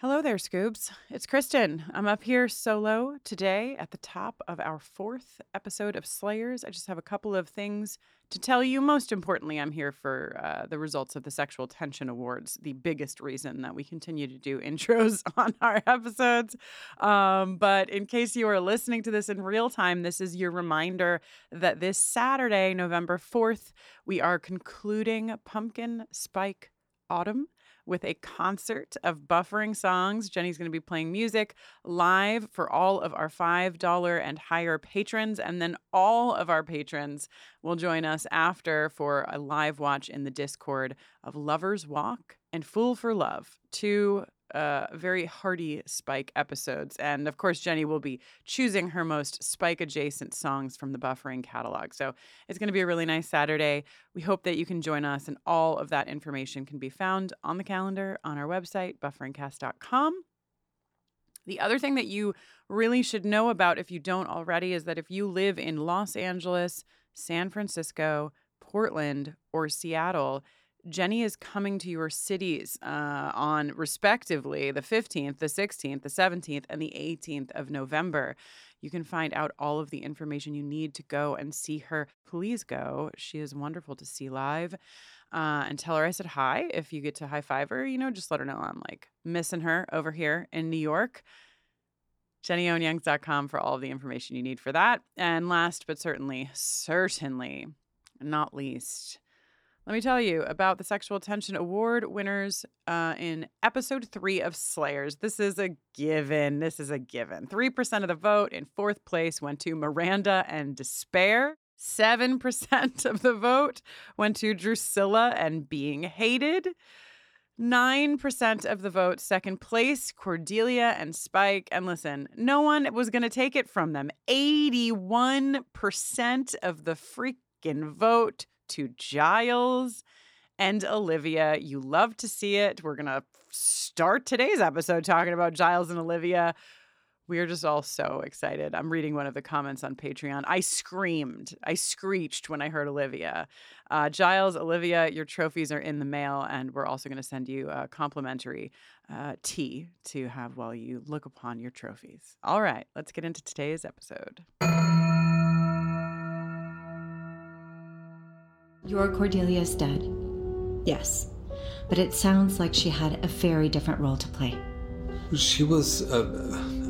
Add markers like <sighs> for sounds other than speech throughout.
Hello there, Scoobs. It's Kristin. I'm up here solo today at the top of our fourth episode of Slayers. I just have a couple of things to tell you. Most importantly, I'm here for uh, the results of the Sexual Tension Awards, the biggest reason that we continue to do <laughs> intros on our episodes. Um, but in case you are listening to this in real time, this is your reminder that this Saturday, November 4th, we are concluding Pumpkin Spike Autumn with a concert of buffering songs. Jenny's going to be playing music live for all of our $5 and higher patrons. And then all of our patrons will join us after for a live watch in the Discord of Lover's Walk and Fool for Love, two uh, very hearty Spike episodes. And of course, Jenny will be choosing her most Spike adjacent songs from the buffering catalog. So it's going to be a really nice Saturday. We hope that you can join us, and all of that information can be found on the calendar on our website, bufferingcast.com. The other thing that you really should know about if you don't already is that if you live in Los Angeles, San Francisco, Portland, or Seattle, Jenny is coming to your cities uh, on respectively the 15th, the 16th, the 17th, and the 18th of November. You can find out all of the information you need to go and see her. Please go. She is wonderful to see live. Uh, and tell her I said hi. If you get to high five her, you know, just let her know I'm like missing her over here in New York. JennyOwenYoungs.com for all of the information you need for that. And last but certainly, certainly not least, let me tell you about the Sexual Tension Award winners uh, in episode three of Slayers. This is a given. This is a given. 3% of the vote in fourth place went to Miranda and Despair. 7% <laughs> of the vote went to Drusilla and Being Hated. 9% of the vote, second place, Cordelia and Spike. And listen, no one was going to take it from them. 81% of the freaking vote to Giles and Olivia. You love to see it. We're going to start today's episode talking about Giles and Olivia. We are just all so excited. I'm reading one of the comments on Patreon. I screamed, I screeched when I heard Olivia. Uh, Giles, Olivia, your trophies are in the mail, and we're also going to send you a complimentary uh, tea to have while you look upon your trophies. All right, let's get into today's episode. Your Cordelia's dead. Yes. But it sounds like she had a very different role to play. She was a,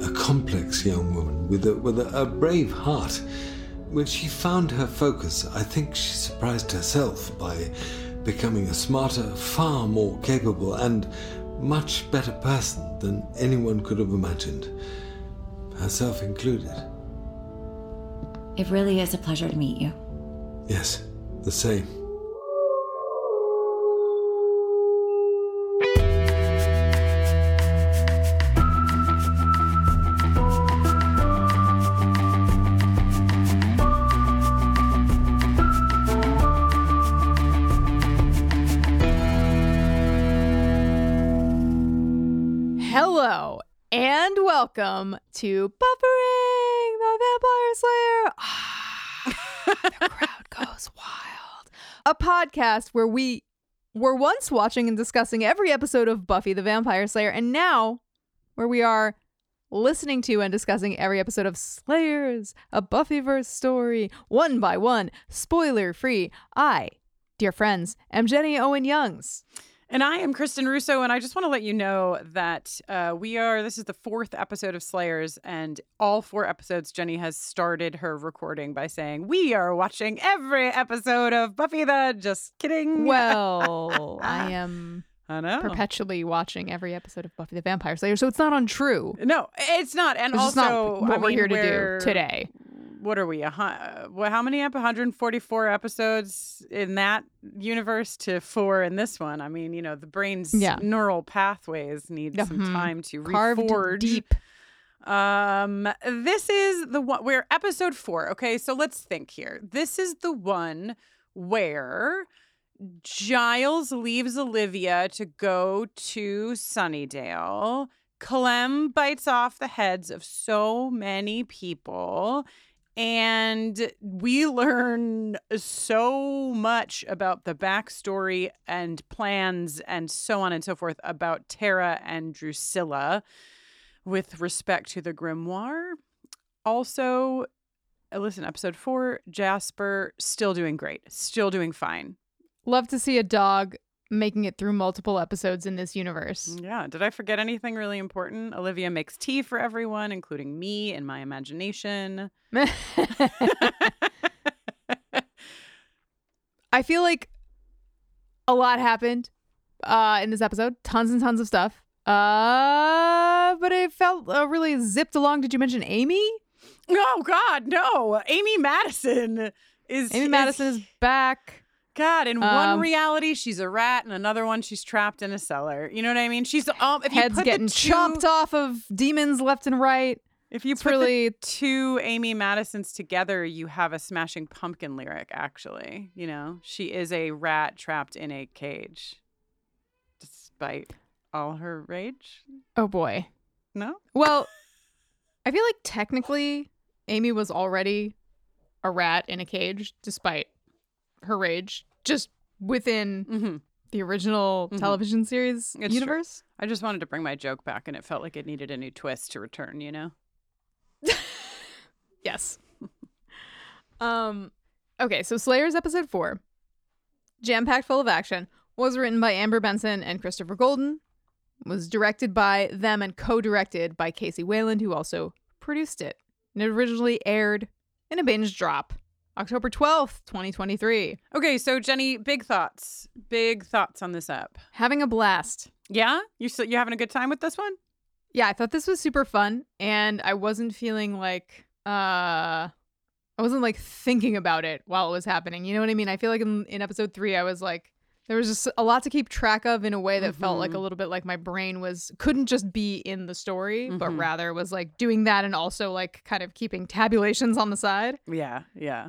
a complex young woman with a, with a, a brave heart. When she found her focus, I think she surprised herself by becoming a smarter, far more capable, and much better person than anyone could have imagined, herself included. It really is a pleasure to meet you. Yes, the same. Hello and welcome to Buffering the Vampire Slayer. Ah, the crowd goes wild. A podcast where we were once watching and discussing every episode of Buffy the Vampire Slayer, and now where we are listening to and discussing every episode of Slayers, a Buffyverse story, one by one, spoiler free. I, dear friends, am Jenny Owen Youngs. And I am Kristin Russo, and I just want to let you know that uh, we are, this is the fourth episode of Slayers, and all four episodes, Jenny has started her recording by saying, We are watching every episode of Buffy the. Just kidding. Well, I <laughs> am I know. perpetually watching every episode of Buffy the Vampire Slayer, so it's not untrue. No, it's not. And It's also, not what I we're mean, here to we're- do today. What are we? A, how many? Ep- 144 episodes in that universe to four in this one. I mean, you know, the brain's Yeah. neural pathways need some Mhm. time to Carved reforge. deep. Um, this is the one where episode four. Okay, so let's think here. This is the one where Giles leaves Olivia to go to Sunnydale. Clem bites off the heads of so many people. And we learn so much about the backstory and plans and so on and so forth about Tara and Drusilla with respect to the grimoire. Also, uh, listen, episode four, Jasper still doing great, still doing fine. Love to see a dog making it through multiple episodes in this universe. Yeah. Did I forget anything really important? Olivia makes tea for everyone, including me and my imagination. <laughs> <laughs> I feel like a lot happened uh, in this episode. Tons and tons of stuff. Uh, but it felt uh, really zipped along. Did you mention Amy? Oh God, no! Amy Madison is Amy Madison is back. God. In one Um, reality, she's a rat, and another one, she's trapped in a cellar. You know what I mean? She's um. If Heads put getting two- chopped off of demons left and right. If you It's put really- the two Amy Madisons together, you have a Smashing Pumpkin lyric. Actually, you know, she is a rat trapped in a cage, despite all her rage. Oh boy. No, Well, I feel like technically Amy was already a rat in a cage, despite her rage, just within hmm the original Mhm. television series It's true. universe. I just wanted to bring my joke back, and it felt like it needed a new twist to return. You know. <laughs> Yes. <laughs> um. Okay, so Slayers episode four, jam packed full of action, was written by Amber Benson and Christopher Golden, was directed by them and co-directed by Casey Wayland, who also produced it. And it originally aired in a binge drop, October twelfth, twenty twenty three. Okay, so Jenny, big thoughts, big thoughts on this app. Having a blast. Yeah, you still you having a good time with this one? Yeah, I thought this was super fun, and I wasn't feeling like uh I wasn't like thinking about it while it was happening. You know what I mean? I feel like in, in episode three, I was like, there was just a lot to keep track of in a way that felt like a Mhm. little bit like my brain was couldn't just be in the story, but Mhm. rather was like doing that and also like kind of keeping tabulations on the side. Yeah, yeah.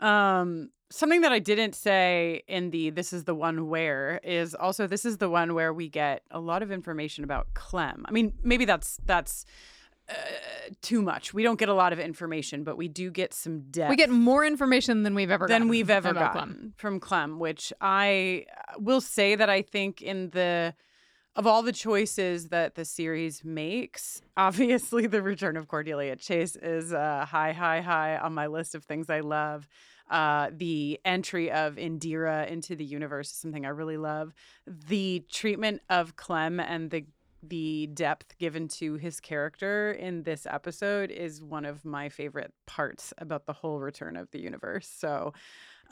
Um something that I didn't say in the this is the one where is also this is the one where we get a lot of information about Clem. I mean, maybe that's that's uh, too much. We don't get a lot of information, but we do get some depth. We get more information than we've ever than gotten we've ever gotten Clem. from Clem, which I uh, will say that I think in the of all the choices that the series makes, obviously the return of Cordelia Chase is uh, high, high, high on my list of things I love. Uh, the entry of Indira into the universe is something I really love. The treatment of Clem and the the depth given to his character in this episode is one of my favorite parts about the whole return of the universe. So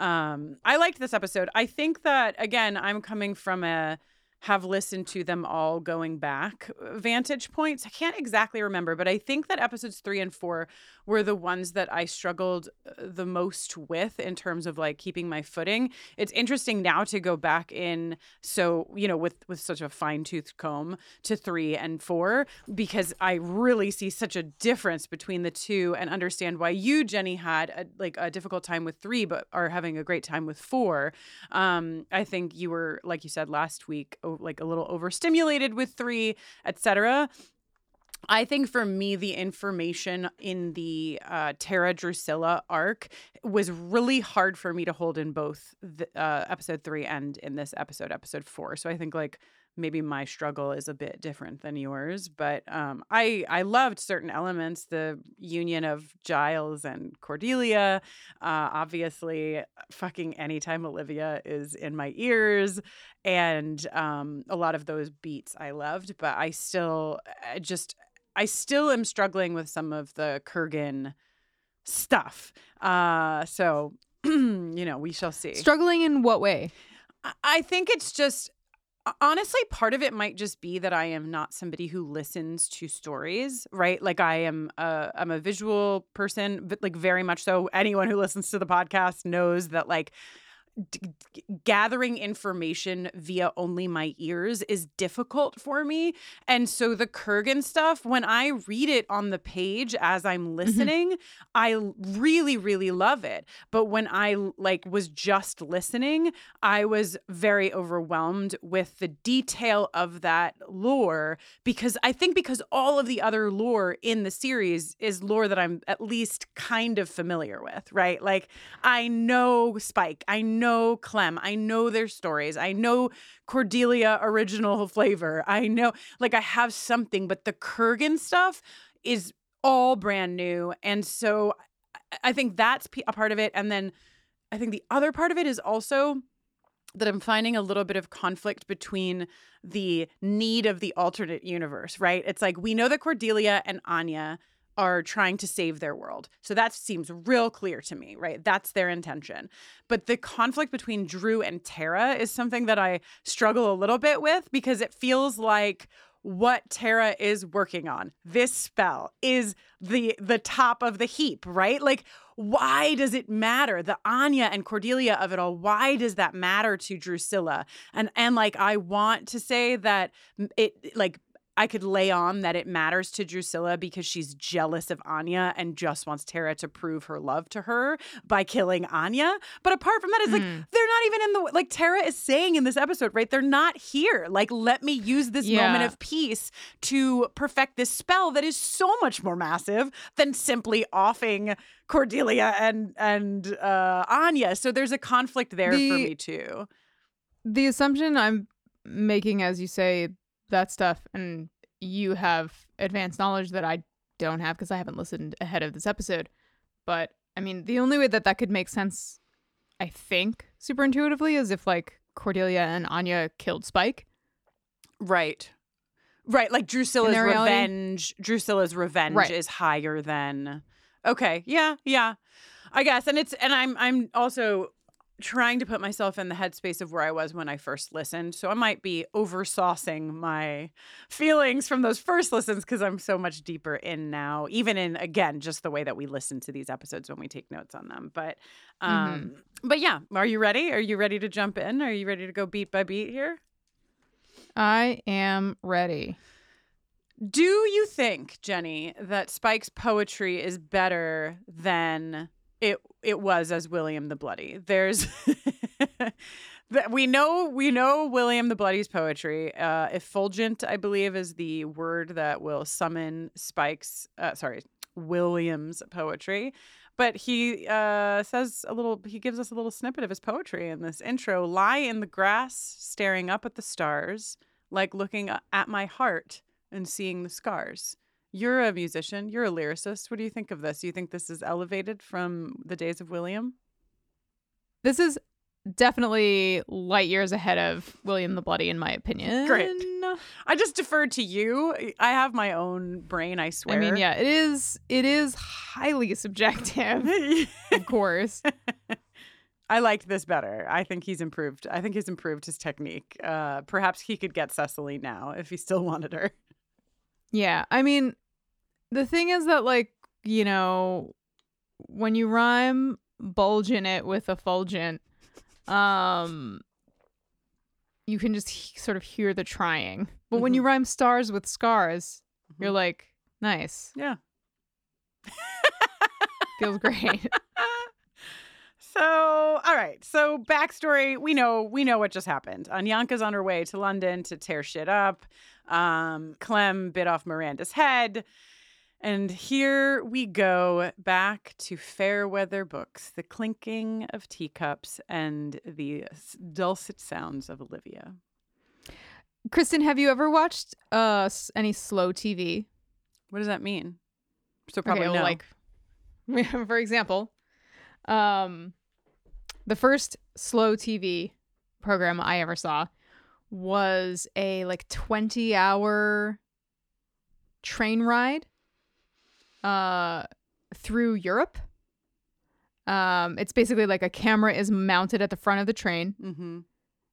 um I liked this episode. I think that again, I'm coming from a have listened to them all going back uh, vantage points. I can't exactly remember, but I think that episodes 3 and 4 were the ones that I struggled uh, the most with in terms of like keeping my footing. It's interesting now to go back in so, you know, with with such a fine-tooth comb to 3 and 4 because I really see such a difference between the two and understand why you Jenny had a, like a difficult time with 3 but are having a great time with 4. Um I think you were like you said last week like a little overstimulated with 3, etc. I think for me, the information in the uh, Tara Drusilla arc was really hard for me to hold in both the, uh, episode three and in this episode, episode four. So I think like maybe my struggle is a bit different than yours, but um, I I loved certain elements. The union of Giles and Cordelia, uh, obviously, fucking anytime Olivia is in my ears, and um, a lot of those beats I loved. But I still I just I still am struggling with some of the Kurgan stuff. Uh, so <clears throat> you know, we shall see. Struggling in what way? I- I think it's just honestly part of it might just be that I am not somebody who listens to stories, right? Like I am a I'm a visual person, but like very much so. Anyone who listens to the podcast knows that like d- gathering information via only my ears is difficult for me. And so the Kurgan stuff, when I read it on the page as I'm mm-hmm. listening, I really, really love it. But when I like was just listening, I was very overwhelmed with the detail of that lore because I think because all of the other lore in the series is lore that I'm at least kind of familiar with, right? Like I know Spike, I know Clem, I know their stories, I know Cordelia original <laughs> flavor, I know like I have something, but the Kurgan stuff is all brand new, and so I think that's a part of it, and then I think the other part of it is also that I'm finding a little bit of conflict between the need of the alternate universe, right? It's like we know that Cordelia and Anya are trying to save their world. So that seems real clear to me, right? That's their intention. But the conflict between Drew and Tara is something that I struggle a little bit with because it feels like what Tara is working on. This spell is the the top of the heap, right? Like why does it matter? The Anya and Cordelia of it all. Why does that matter to Drusilla? And and like I want to say that it like I could lay on that it matters to Drusilla because she's jealous of Anya and just wants Tara to prove her love to her by killing Anya. But apart from that, it's like they're not even in the like Tara is saying in this episode, right? They're not here. Like, let me use this moment of peace to perfect this spell that is so much more massive than simply offing Cordelia and and uh, Anya. So there's a conflict there for me too. The assumption I'm making as you say that stuff, and you have advanced knowledge that I don't have because I haven't listened ahead of this episode. But I mean, the only way that that could make sense, I think, super intuitively, is if like Cordelia and Anya killed Spike. Right. Right, like Drusilla's revenge. Drusilla's revenge Right. is higher than. Okay, yeah, yeah, I guess, and it's and I'm I'm also trying to put myself in the headspace of where I was when I first listened, so I might be oversaucing my feelings from those first listens because I'm so much deeper in now, even in again just the way that we listen to these episodes when we take notes on them. But, um, but yeah, are you ready? Are you ready to jump in? Are you ready to go beat by beat here? I am ready. Do you think, Jenny, that Spike's poetry is better than it it was as William the Bloody? There's <laughs> that we know we know William the Bloody's poetry. Uh, effulgent, I believe, is the word that will summon Spike's. Uh, sorry, William's poetry. But he uh, says a little. He gives us a little snippet of his poetry in this intro. Lie in the grass, staring up at the stars, like looking at my heart and seeing the scars. You're a musician, you're a lyricist. What do you think of this? Do you think this is elevated from the days of William? This is definitely light years ahead of William the Bloody, in my opinion. Great. I just deferred to you. I have my own brain, I swear. I mean, yeah, it is. It is highly <laughs> subjective, of <laughs> course. I liked this better. I think he's improved. I think he's improved his technique. Uh, perhaps he could get Cecily now if he still wanted her. Yeah, I mean, the thing is that, like, you know, when you rhyme bulge in it with effulgent, um, you can just he- sort of hear the trying. But when you rhyme stars with scars, you're like, nice, Yeah. <laughs> feels great. <laughs> So, all right. So, backstory: we know we know what just happened. Anyanka's on her way to London to tear shit up. Um, Clem bit off Miranda's head, and here we go back to fair weather books, the clinking of teacups, and the dulcet sounds of Olivia. Kristin, have you ever watched uh any slow TV? What does that mean? So probably okay, no. like <laughs> for example, um the first slow TV program I ever saw was a like 20 hour train ride uh through Europe. Um it's basically like a camera is mounted at the front of the train mm-hmm.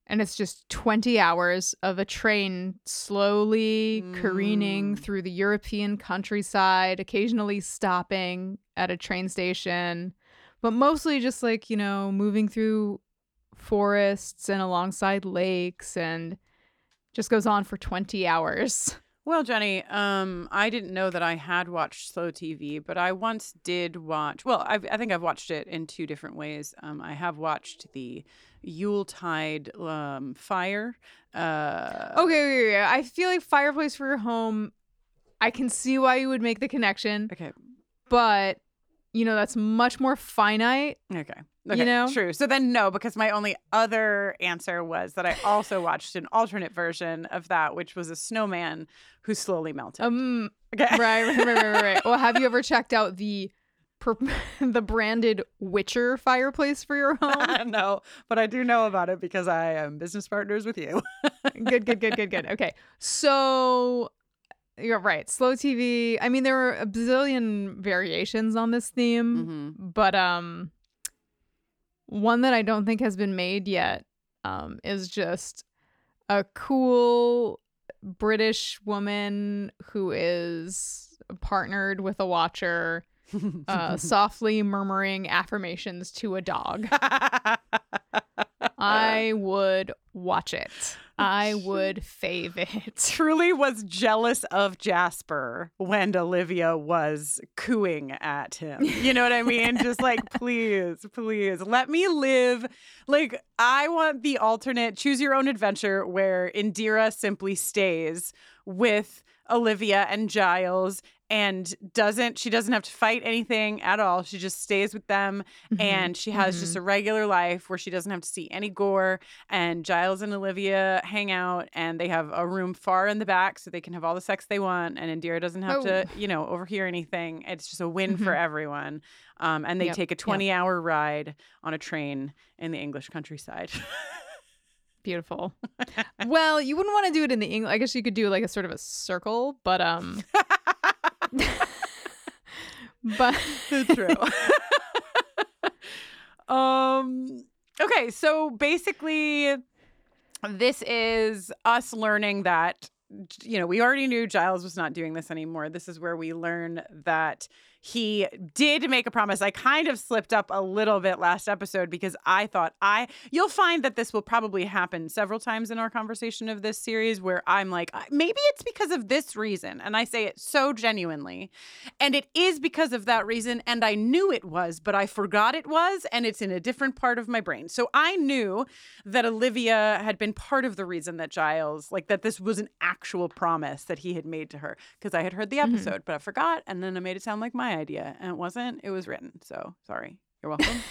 and it's just 20 hours of a train slowly careening Mm. through the European countryside, occasionally stopping at a train station, but mostly just like, you know, moving through forests and alongside lakes and just goes on for 20 hours. <laughs> Well, Jenny, um, I didn't know that I had watched slow TV, but I once did watch. Well, I've, I think I've watched it in two different ways. Um, I have watched the Yuletide um, Fire. Uh, Okay, okay, okay. I feel like Fireplace for Your Home, I can see why you would make the connection, Okay. but you know, that's much more finite. Okay. Okay. you know? True. So then, no, because my only other answer was that I also watched an alternate version of that, which was a snowman who slowly melted. Um, okay. right, right, right, right, right. <laughs> Well, have you ever checked out the per- <laughs> the branded Witcher fireplace for your <laughs> home? no, but I do know about it because I am business partners with you. good, good, good, good, good. Okay, so you're right. Slow TV. I mean, there are a bazillion variations on this theme, hmm but um, one that I don't think has been made yet um is just a cool British woman who is partnered with a watcher uh, <laughs> softly murmuring affirmations to a dog. <laughs> I would watch it. I <laughs> would fave it. <laughs> truly was jealous of Jasper when Olivia was cooing at him. You know what I mean? Just like, <laughs> please, please let me live. Like, I want the alternate choose your own adventure where Indira simply stays with Olivia and Giles and doesn't she doesn't have to fight anything at all she just stays with them and she has just a regular life where she doesn't have to see any gore and Giles and Olivia hang out and they have a room far in the back so they can have all the sex they want and Indira doesn't have to you know overhear anything it's just a win for everyone um, and they Yep, take a yep. 20 hour ride on a train in the English countryside <laughs> Beautiful. well, you wouldn't want to do it in the English. I guess you could do like a sort of a circle, but um, <laughs> but <laughs> True. <laughs> um okay, so basically this is us learning that you know, we already knew Giles was not doing this anymore. This is where we learn that he did make a promise. I kind of slipped up a little bit last episode because I thought I you'll find that this will probably happen several times in our conversation of this series where I'm like maybe it's because of this reason and I say it so genuinely. And it is because of that reason and I knew it was, but I forgot it was and it's in a different part of my brain. So I knew that Olivia had been part of the reason that Giles like that this was an actual promise that he had made to her because I had heard the mm-hmm. episode, but I forgot and then I made it sound like my idea and it wasn't. It was written. So sorry. You're <laughs> welcome.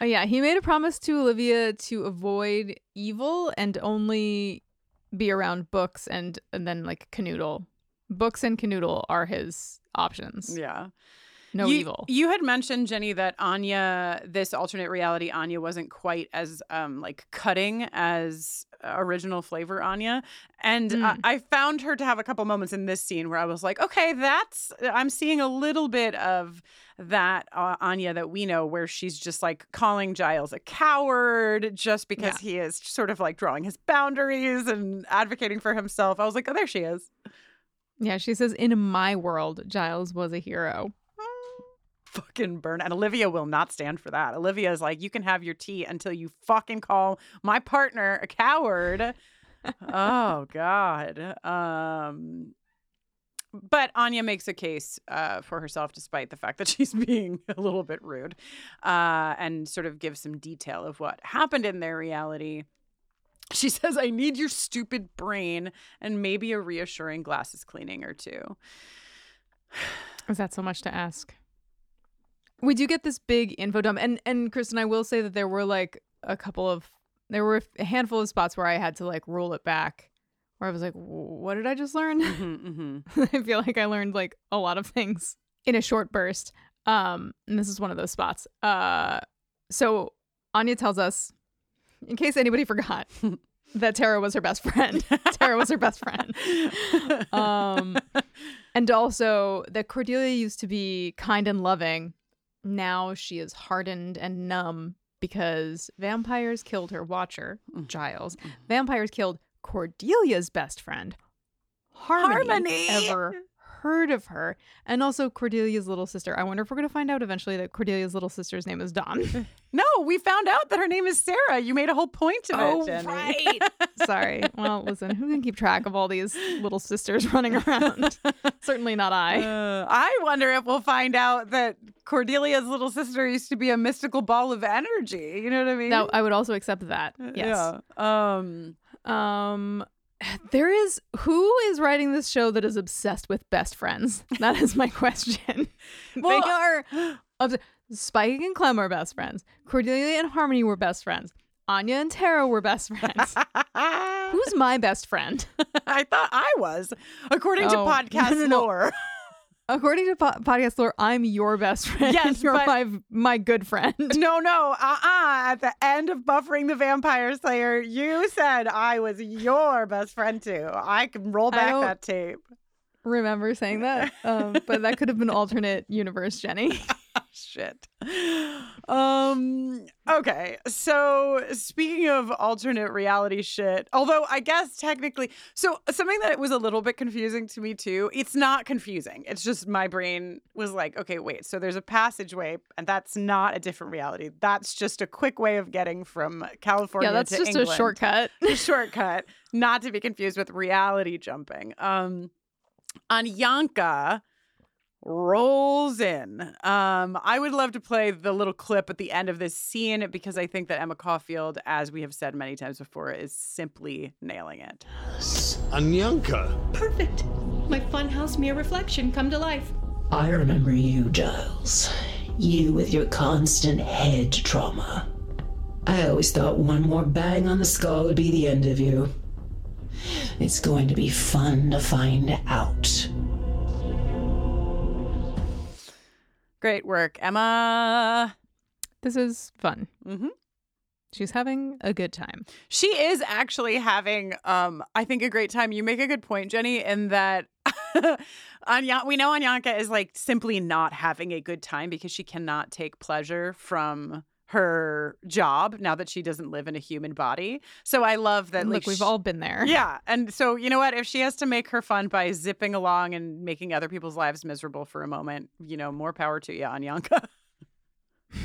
oh, yeah, he made a promise to Olivia to avoid evil and only be around books and and then like canoodle. Books and canoodle are his options. yeah. No you, evil. You had mentioned Jenny that Anya, this alternate reality Anya, wasn't quite as um like cutting as original flavor Anya, and I, Mm. I found her to have a couple moments in this scene where I was like, okay, that's I'm seeing a little bit of that uh, Anya that we know, where she's just like calling Giles a coward just because he is sort of like drawing his boundaries and advocating for himself. I was like, oh, there she is. yeah, she says, "In my world, Giles was a hero." Fucking burn. And Olivia will not stand for that. Olivia is like, you can have your tea until you fucking call my partner a coward. oh God. Um but Anya makes a case uh, for herself, despite the fact that <laughs> she's being a little bit rude, uh, and sort of gives some detail of what happened in their reality. She <laughs> says, I need your stupid brain and maybe a reassuring glasses cleaning or two. <sighs> Is that so much to ask? We do get this big info dump, and and Kristin, I will say that there were like a couple of there were a handful of spots where I had to like roll it back, where I was like, "What did I just learn?" Mhm, <laughs> mhm. I feel like I learned like a lot of things in a short burst. Um, and this is one of those spots. Uh, so Anya tells us, in case anybody forgot, <laughs> that Tara was her best friend. <laughs> Tara was her best friend. Um, and also that Cordelia used to be kind and loving. Now she is hardened and numb because vampires killed her watcher, mm-hmm. Giles. Mm-hmm. Vampires killed Cordelia's best friend, Harmony. Harmony! Ever heard of her? And also Cordelia's little sister. I wonder if we're going to find out eventually that Cordelia's little sister's name is Dawn. <laughs> No, we found out that her name is Sarah. You made a whole point of Oh, it, Jenny. right. <laughs> Sorry. Well, listen, who can keep track of all these little sisters <laughs> running around? Certainly not I. Uh, I wonder if we'll find out that Cordelia's little sister used to be a mystical ball of energy. You know what I mean? That I would also accept that. Yes. Yeah. Um. Um <laughs> there is who is writing this show that is obsessed with best friends? That is my <laughs> question. Well- they are obs- Spike and Clem are best friends. Cordelia and Harmony were best friends. Anya and Tara were best friends. <laughs> Who's my best friend? I thought I was, according to Oh, podcast no, no, no. lore. According to po- podcast lore, I'm your best <laughs> friend. Yes, you're but- my my good friend. <laughs> No, no, uh uh At the end of Buffering the Vampire Slayer, you said I was your best friend too. I can roll back that tape. Remember saying that, um, but that could have been <laughs> alternate universe, Jenny. <laughs> Shit. Um, okay. So speaking of alternate reality shit, although I guess technically, so something that was a little bit confusing to me too, it's not confusing. It's just my brain was like, okay, wait, so there's a passageway and that's not a different reality. That's just a quick way of getting from California yeah, that's just England. a shortcut. a shortcut, not to be confused with reality jumping. Um, Anyanka rolls in. Um, I would love to play the little clip at the end of this scene because I think that Emma Caulfield, as we have said many times before, is simply nailing it. Anyanka! Perfect. My funhouse mirror reflection come to life. I remember you, Giles. You with your constant head trauma. I always thought one more bang on the skull would be the end of you. It's going to be fun to find out. Great work, Emma. This is fun. Mhm. She's having a good time. She is actually having, um, I think, a great time. You make a good point, Jenny, in that <laughs> Anya, we know Anyanka is like simply not having a good time because she cannot take pleasure from her job now that she doesn't live in a human body. So I love that. Like, Look, we've sh- all been there. Yeah. And so, you know what? If she has to make her fun by zipping along and making other people's lives miserable for a moment, you know, more power to you, Anyanka. <laughs>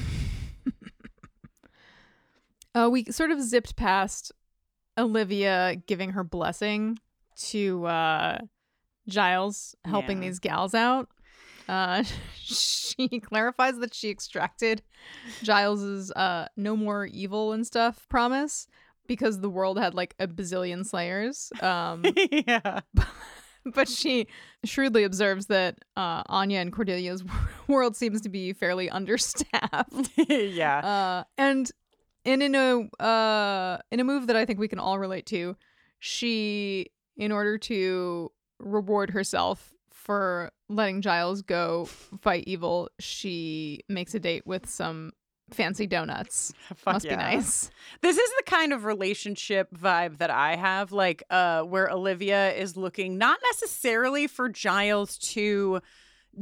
Uh, we sort of zipped past Olivia giving her blessing to uh, Giles, helping Yeah. these gals out. Uh, <laughs> she clarifies that she extracted Giles's uh, "no more evil" and stuff promise because the world had like a bazillion slayers. Um, <laughs> yeah. <laughs> but she shrewdly observes that uh, Anya and Cordelia's world seems to be fairly understaffed. yeah. Uh, and and in a uh in a move that I think we can all relate to, she, in order to reward herself for letting Giles go fight evil, she makes a date with some fancy donuts. Fuck Must yeah. be nice. This is the kind of relationship vibe that I have, like uh, where Olivia is looking not necessarily for Giles to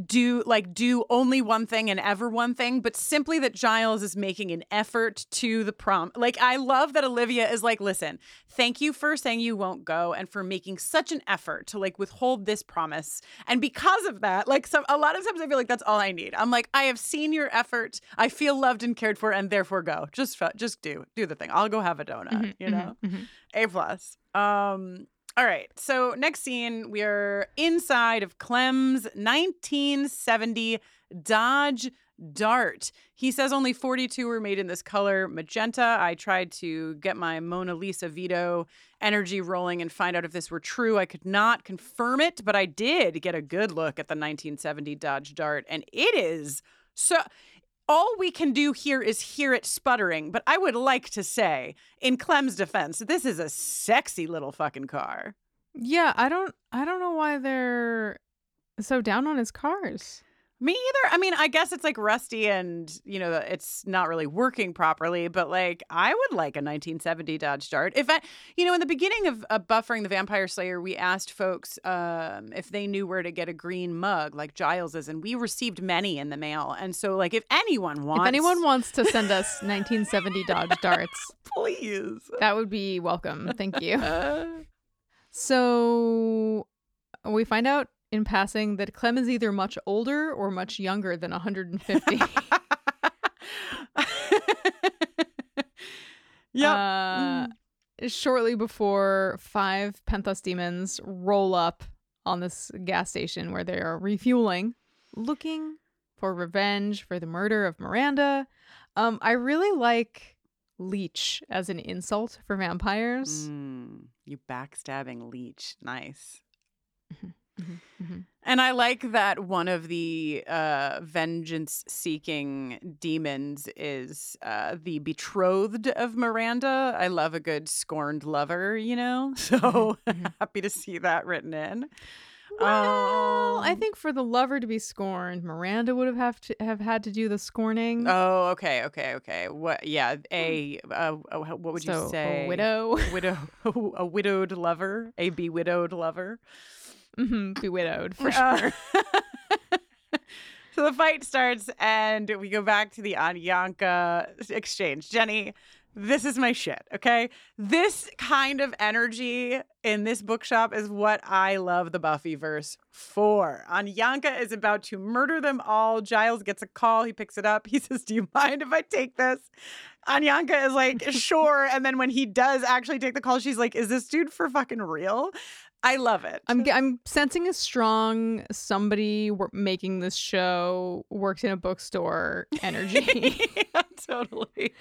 do like do only one thing and ever one thing, but simply that Giles is making an effort to the prom. Like I love that Olivia is like, listen, thank you for saying you won't go and for making such an effort to like withhold this promise. And because of that, like some a lot of times I feel like that's all I need. I'm like, I have seen your effort. I feel loved and cared for, and therefore go. Just just do do the thing. I'll go have a donut. Mhm, you mhm, know. mhm. A plus. Um. All right. So next scene, we are inside of Clem's 1970 Dodge Dart. He says only 42 were made in this color, magenta. I tried to get my Mona Lisa Vito energy rolling and find out if this were true. I could not confirm it, but I did get a good look at the 1970 Dodge Dart, and it is so all we can do here is hear it sputtering. But I would like to say, in Clem's defense, this is a sexy little fucking car. Yeah, I don't I don't know why they're so down on his cars. Me either. I mean, I guess it's like rusty and, you know, it's not really working properly, but like I would like a 1970 Dodge Dart. If I, you know, in the beginning of uh, Buffering the Vampire Slayer, we asked folks um, if they knew where to get a green mug like Giles's, and we received many in the mail. And so, like, if anyone wants. If anyone wants to send us 1970 Dodge <laughs> Darts, please. That would be welcome. Thank you. <laughs> so we find out in passing that Clem is either much older or much younger than 150. <laughs> yeah. Uh, shortly before five Penthos demons roll up on this gas station where they are refueling, looking for revenge for the murder of Miranda. Um, I really like leech as an insult for vampires. Mm, you backstabbing leech. Nice. Mm-hmm. Mm-hmm, mm-hmm. And I like that one of the uh, vengeance seeking demons is uh, the betrothed of Miranda. I love a good scorned lover, you know? <laughs> So <laughs> happy to see that written in. Well, um, I think for the lover to be scorned, Miranda would have have to have had to do the scorning. Oh, okay, okay, okay. What? Yeah, a uh, what would so, you say? A widow, <laughs> widow, a widowed lover, a bewidowed lover. Mm-hmm, be widowed for sure. Uh, <laughs> so the fight starts, and we go back to the Anyanka exchange. Jenny, this is my shit, okay? This kind of energy in this bookshop is what I love the Buffy verse for. Anyanka is about to murder them all. Giles gets a call. He picks it up. He <laughs> says, Do you mind if I take this? Anyanka is like, <laughs> Sure. And then when he does actually take the call, she's like, Is this dude for fucking real? I love it. I'm I'm sensing a strong somebody making this show works in a bookstore energy. <laughs> yeah, totally.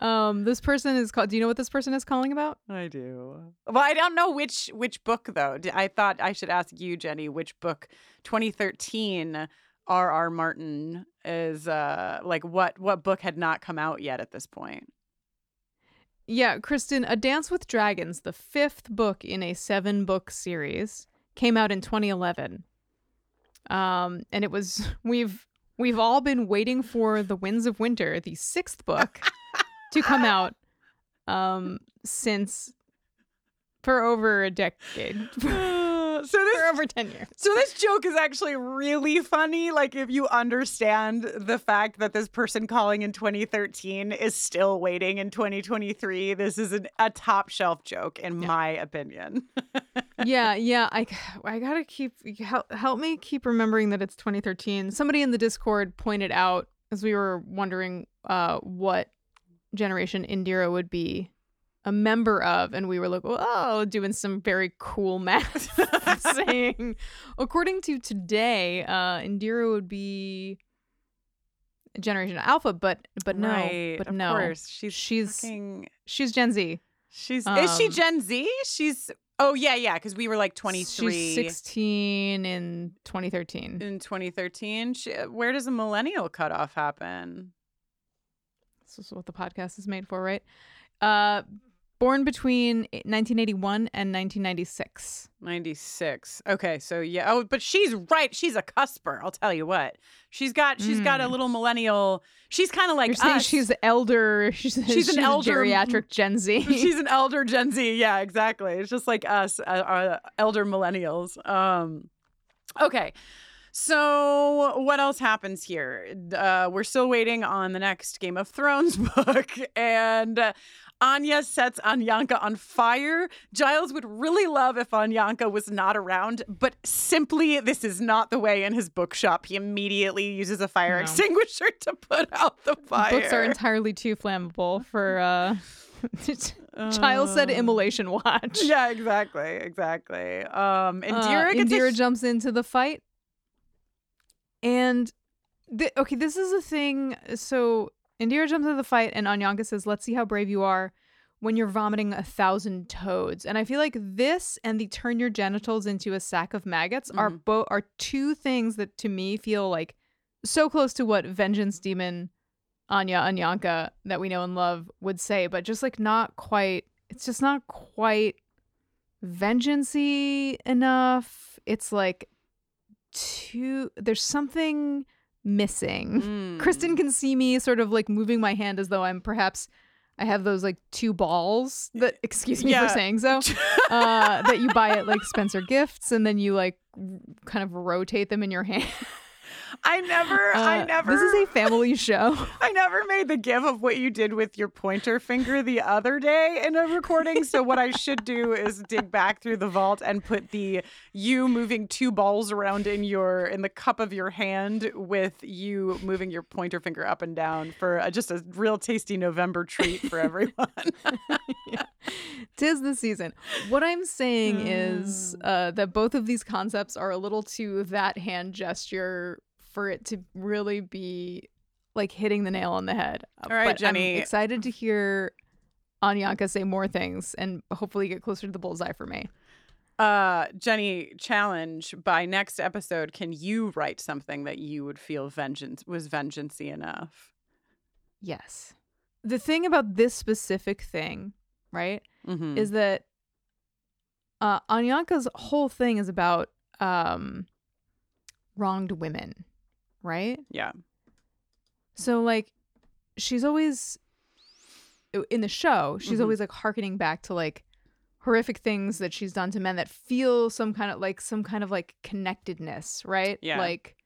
Um, this person is called. Do you know what this person is calling about? I do. Well, I don't know which which book though. I thought I should ask you, Jenny, which book 2013 R.R. Martin is uh like what what book had not come out yet at this point. Yeah, Kristin, A Dance with Dragons, the fifth book in a seven book series, came out in 2011. Um, and it was <laughs> we've we've all been waiting for The Winds of Winter, the sixth book, <laughs> to come out um since for over a decade. <laughs> <laughs> so this for over 10 years. So this joke is actually really funny like if you understand the fact that this person calling in 2013 is still waiting in 2023. This is an, a top shelf joke in yeah. my opinion. <laughs> yeah, yeah, I I got to keep help, help me keep remembering that it's 2013. Somebody in the Discord pointed out as we were wondering uh what generation Indira would be a member of, and we were like, oh, doing some very cool <laughs> math, saying, according to today, uh, Indira would be Generation Alpha, but but no, right, but of no, course. she's she's fucking... she's Gen Z. She's um, is she Gen Z? She's oh yeah yeah because we were like twenty three. She's sixteen in twenty thirteen. In twenty thirteen, where does a millennial cutoff happen? This is what the podcast is made for, right? Uh, Born between 1981 and 1996. 96. Okay, so yeah. Oh, but she's right. She's a cusper. I'll tell you what. She's got she's mm. got a hmm. little millennial. She's kind of like You're us. She's elder. <laughs> She's, she's, she's an elder geriatric Gen Z. <laughs> she's an elder Gen Z. Yeah, exactly. It's just like us, uh, uh, elder millennials. Um, okay. So, what else happens here? Uh, we're still waiting on the next Game of Thrones <laughs> book, and uh, Anya sets Anyanka on fire. Giles would really love if Anyanka was not around, but simply this is not the way in his bookshop. He immediately uses a fire no. extinguisher to put out the fire. Books are entirely too flammable for uh <laughs> Giles said immolation watch. Yeah, exactly. Exactly. Um Indira, uh, Indira sh- jumps into the fight. And th- okay, this is a thing. So Indira jumps into the fight, and Anyanka says, Let's see how brave you are when you're vomiting a thousand toads. And I feel like this and the turn your genitals into a sack of maggots mm-hmm. are both are two things that to me feel like so close to what Vengeance Demon Anya Anyanka that we know and love would say, but just like not quite. It's just not quite vengeancey enough. It's like too. There's something missing. Mm. Kristin can see me sort of like moving my hand as though I'm perhaps I have those like two balls that excuse me Yeah. for saying so <laughs> uh, that you buy at like Spencer Gifts and then you like kind of rotate them in your <laughs> hand. I never, I Uh, never. This is a family show. <laughs> I never made the gif of what you did with your pointer finger the other day in a recording. So what I should do is dig back through the vault and put the you moving two balls around in your in the cup of your hand with you moving your pointer finger up and down for uh just a real tasty November treat for everyone. <laughs> <laughs> Tis the season. What I'm saying is Mm. uh, that both of these concepts are a little too that hand gesture for it to really be like hitting the nail on the head. All right, But Jenny. I'm excited to hear Anyanka say more things and hopefully get closer to the bullseye for me. Uh, Jenny, challenge by next episode. Can you write something that you would feel vengeance was vengeancey enough? Yes. The thing about this specific thing, right, Mm-hmm. is that uh, Anyanka's whole thing is about um, wronged women, right? yeah. So like she's always in the show, she's Mhm. always like harkening back to like horrific things that she's done to men that feel some kind of like some kind of like connectedness, right? Yeah. Like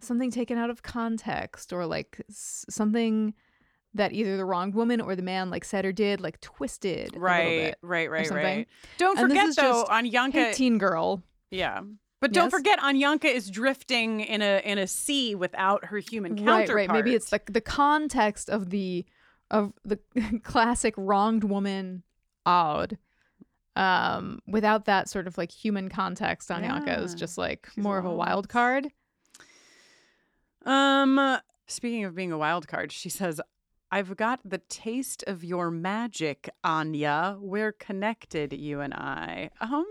something taken out of context or like s- something that either the wrong woman or the man like said or did like twisted a Right, bit. right, right, right. Don't And forget though, just, Anyanka. Hey, teen girl. yeah, but don't Yes? forget, Anyanka is drifting in a in a sea without her human counterpart. right. right. Maybe it's like the context of the of the <laughs> classic wronged woman odd. Um, without that sort of like human context, Anyanka is just like She's more of a wild card. Um, speaking of being a wild card, she says, "I've got the taste of your magic, Anya. We're connected, you and I." Um,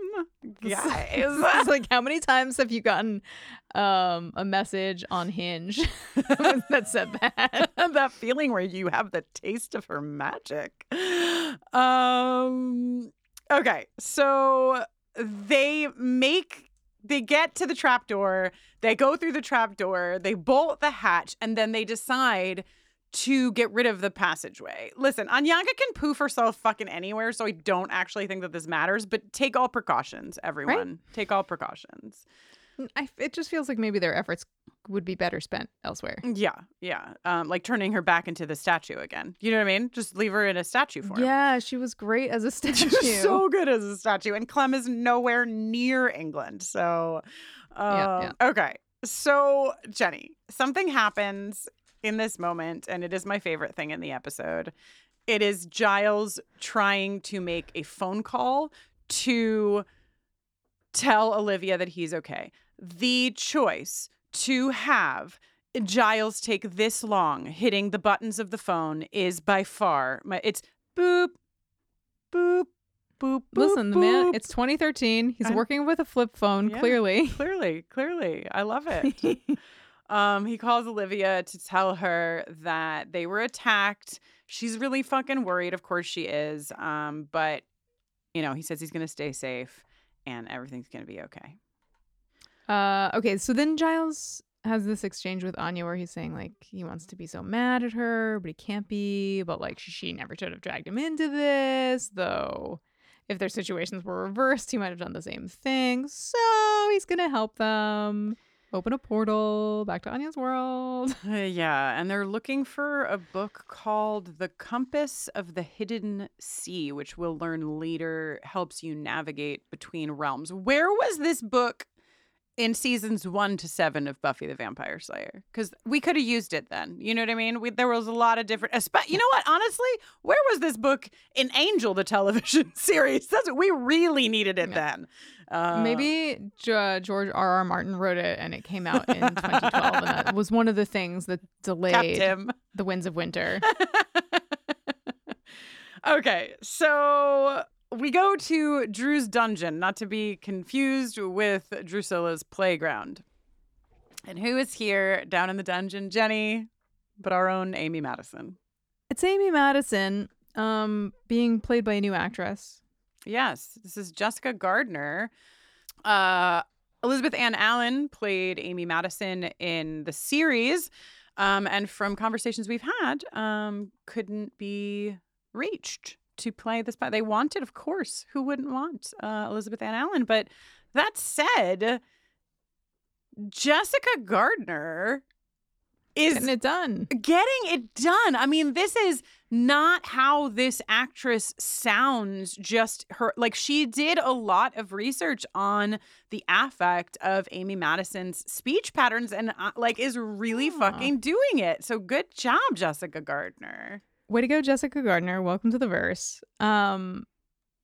<laughs> guys. <laughs> it's like how many times have you gotten um a message on Hinge <laughs> that said that? that feeling where you have the taste of her magic. Um okay, so they make they get to the trapdoor, they go through the trapdoor, they bolt the hatch, and then they decide to get rid of the passageway. Listen, Anyanka can poof herself fucking anywhere, so I don't actually think that this matters, but take all precautions, everyone. Take all precautions. I, it just feels like maybe their efforts would be better spent elsewhere. Yeah, yeah. Um, like turning her back into the statue again. You know what I mean? Just leave her in a statue form. Yeah, she was great as a <laughs> statue. She's so good as a statue. And Clem is nowhere near England. So, Yeah, um, okay. So, Jenny, something happens in this moment, and it is my favorite thing in the episode. It is Giles trying to make a phone call to tell Olivia that he's okay. The choice to have Giles take this long hitting the buttons of the phone is by far my it's boop boop boop boop Listen, the man, boop. it's 2013. He's I- working with a flip phone, Yeah. clearly. <laughs> clearly clearly I love it. <laughs> um he calls Olivia to tell her that they were attacked. She's really fucking worried, of course she is. Um but you know, he says he's going to stay safe and everything's going to be okay. Uh, okay, so then Giles has this exchange with Anya where he's saying like he wants to be so mad at her, but he can't be. But like she never should have dragged him into this, though. If their situations were reversed, he might have done the same thing. So he's gonna help them open a portal back to Anya's world. <laughs> Uh, yeah, and they're looking for a book called The Compass of the Hidden Sea, which we'll learn later helps you navigate between realms. Where was this book in seasons one to seven of Buffy the Vampire Slayer? Because we could have used it then. You know what I mean? We, there was a lot of different. espe- You know what? Honestly, where was this book in Angel, the television <laughs> series? That's what we really needed it Yeah. then. Uh, Maybe George R. R. Martin wrote it and it came out in 2012, and that was one of the things that delayed him. the Winds of Winter. <laughs> okay, so we go to Dru's dungeon, not to be confused with Drusilla's playground. And who is here down in the dungeon? Jenny. but our own Amy Madison. It's Amy Madison, um, being played by a new actress. Yes, this is Jessica Gardner. Uh, Elizabeth Ann Allen played Amy Madison in the series, um, and from conversations we've had, um, couldn't be reached to play this. Part. They wanted, of course, who wouldn't want uh, Elizabeth Ann Allen? But that said, Jessica Gardner is Getting it done. getting it done. I mean, this is not how this actress sounds. Just her, like, she did a lot of research on the affect of Amy Madison's speech patterns and, uh, like, is really Aw. fucking doing it. So good job, Jessica Gardner. Way to go, Jessica Gardner. Welcome to the verse. Um,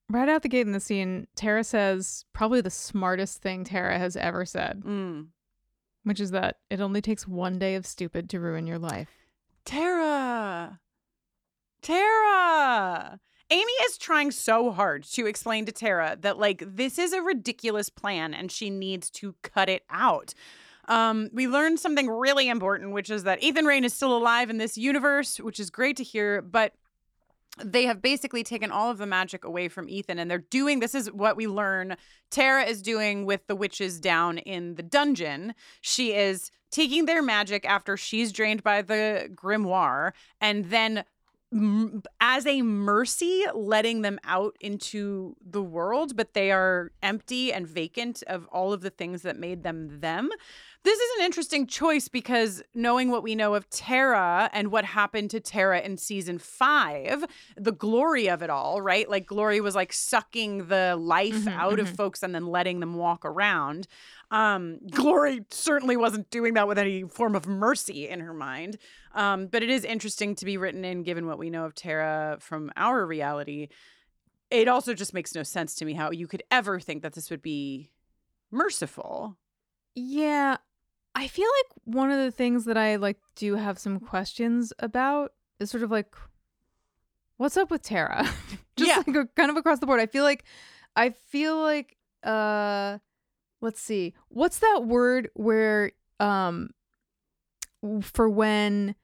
right out the gate in the scene, Tara says probably the smartest thing Tara has ever said, Mm. which is that it only takes one day of stupid to ruin your life. Tara. Tara. Amy is trying so hard to explain to Tara that, like, this is a ridiculous plan and she needs to cut it out. Um, we learned something really important, which is that Ethan Rayne is still alive in this universe, which is great to hear, but they have basically taken all of the magic away from Ethan and they're doing this is what we learn Tara is doing with the witches down in the dungeon. She is taking their magic after she's drained by the grimoire and then as a mercy letting them out into the world but they are empty and vacant of all of the things that made them them this is an interesting choice because knowing what we know of Tara and what happened to Tara in season five, the glory of it all, right? Like Glory was like sucking the life Mhm, out of mhm. folks and then letting them walk around. Um, Glory certainly wasn't doing that with any form of mercy in her mind. Um, but it is interesting to be written in given what we know of Tara from our reality. It also just makes no sense to me how you could ever think that this would be merciful. Yeah, I feel like one of the things that I like do have some questions about is sort of like, what's up with Tara? <laughs> Just Yeah. like kind of across the board. I feel like, I feel like, uh, let's see, what's that word where, um, for when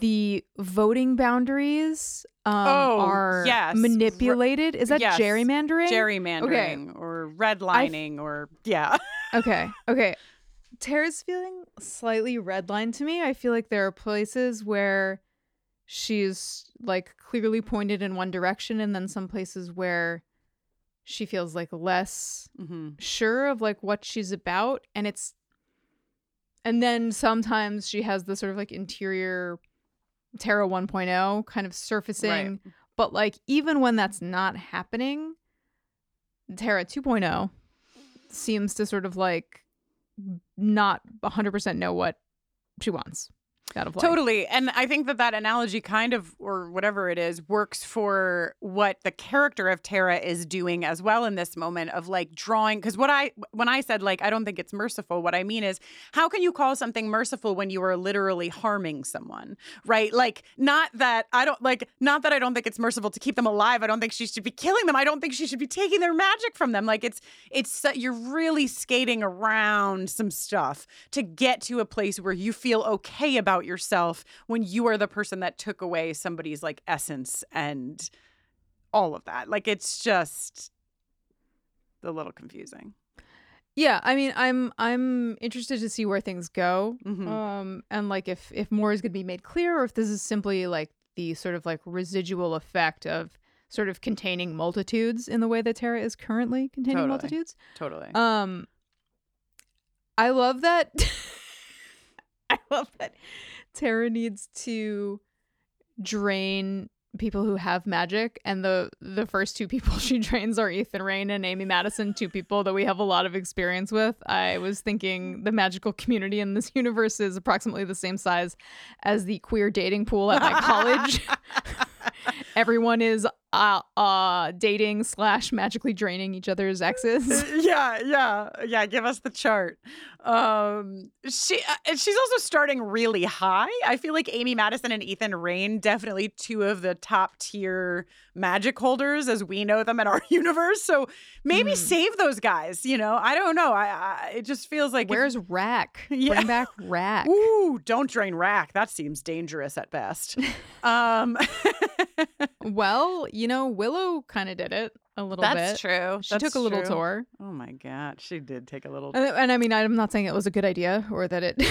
the voting boundaries um Oh, are yes. manipulated is that Yes. gerrymandering gerrymandering or redlining or yeah <laughs> Okay. Okay. Tara's feeling slightly redlined to me. I feel like there are places where she's like clearly pointed in one direction and then some places where she feels like less hmm sure of like what she's about and it's and then sometimes she has the sort of like interior Tara 1.0 kind of surfacing but like even when that's not happening Tara 2.0 seems to sort of like not 100% know what she wants Totally. And I think that that analogy kind of, or whatever it is, works for what the character of Tara is doing as well in this moment of like drawing. Because what I, when I said like, I don't think it's merciful, what I mean is, how can you call something merciful when you are literally harming someone, right? Like, not that I don't, like, not that I don't think it's merciful to keep them alive. I don't think she should be killing them. I don't think she should be taking their magic from them. Like, it's, it's, you're really skating around some stuff to get to a place where you feel okay about yourself when you are the person that took away somebody's like essence and all of that. Like it's just a little confusing. Yeah, I mean, I'm I'm interested to see where things go. Mhm. Um and like if if more is going to be made clear or if this is simply like the sort of like residual effect of sort of containing multitudes in the way that Tara is currently containing Totally. multitudes. Totally. Um I love that <laughs> <laughs> I love that Tara needs to drain people who have magic and the the first two people <laughs> she drains are Ethan Rayne and Amy Madison, two people that we have a lot of experience with. I was thinking the magical community in this universe is approximately the same size as the queer dating pool at my college. <laughs> Everyone is uh, uh dating slash magically draining each other's exes. <laughs> yeah, yeah, yeah. Give us the chart. Um, she uh, and she's also starting really high. I feel like Amy Madison and Ethan Rayne definitely two of the top tier magic holders as we know them in our <laughs> universe. So maybe Mm. save those guys. You know, I don't know. I, I it just feels like if- Where's Rack? <laughs> Yeah. Bring back Rack. Ooh, don't drain rack. That seems dangerous at best. um, Well, you know, Willow kind of did it a little bit. that's bit. true. She That's took a little true. tour. Oh my god, she did take a little. And, and I mean, I'm not saying it was a good idea or that it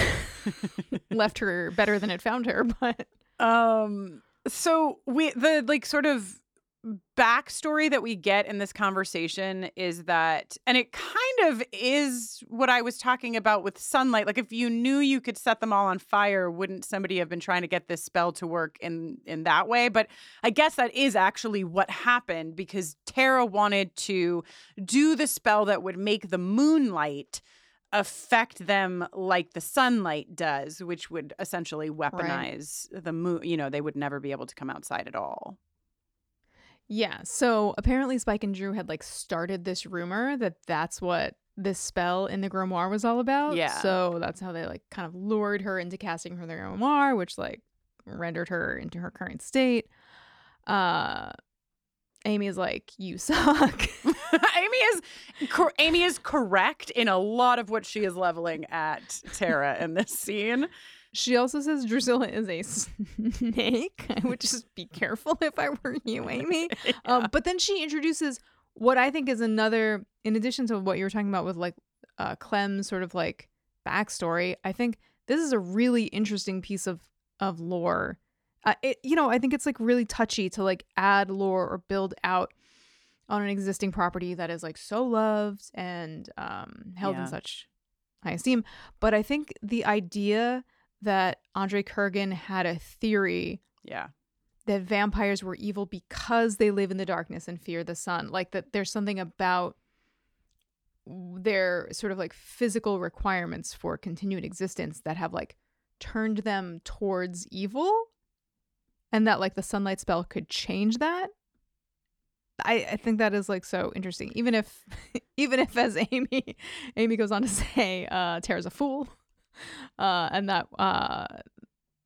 <laughs> left her better than it found her, <laughs> but Um so we the like sort of backstory that we get in this conversation is that and it kind of is what I was talking about with sunlight. Like if you knew you could set them all on fire, wouldn't somebody have been trying to get this spell to work in in that way? But I guess that is actually what happened because Tara wanted to do the spell that would make the moonlight affect them like the sunlight does, which would essentially weaponize the moon. You know, they would never be able to come outside at all. Yeah. So apparently, Spike and Dru had like started this rumor that that's what this spell in the grimoire was all about. Yeah. So that's how they like kind of lured her into casting from the grimoire, which like rendered her into her current state. Uh, Amy is like, "You <laughs> suck." <laughs> Amy is cor- Amy is correct in a lot of what she is leveling at Tara in this scene. She also says Drusilla is a snake. I would just be careful if I were you, Amy. <laughs> Um, but then she introduces what I think is another, in addition to what you were talking about with like uh, Clem's sort of like backstory. I think this is a really interesting piece of of lore. Uh, it, you know, I think it's like really touchy to like add lore or build out on an existing property that is like so loved and um, held Yeah. in such high esteem. But I think the idea that Andre Kurgan had a theory Yeah. that vampires were evil because they live in the darkness and fear the sun. Like that there's something about their sort of like physical requirements for continued existence that have like turned them towards evil and that like the sunlight spell could change that. I, I think that is like so interesting. Even if <laughs> even if as Amy Amy goes on to <laughs> say uh Tara's a fool. Uh and that uh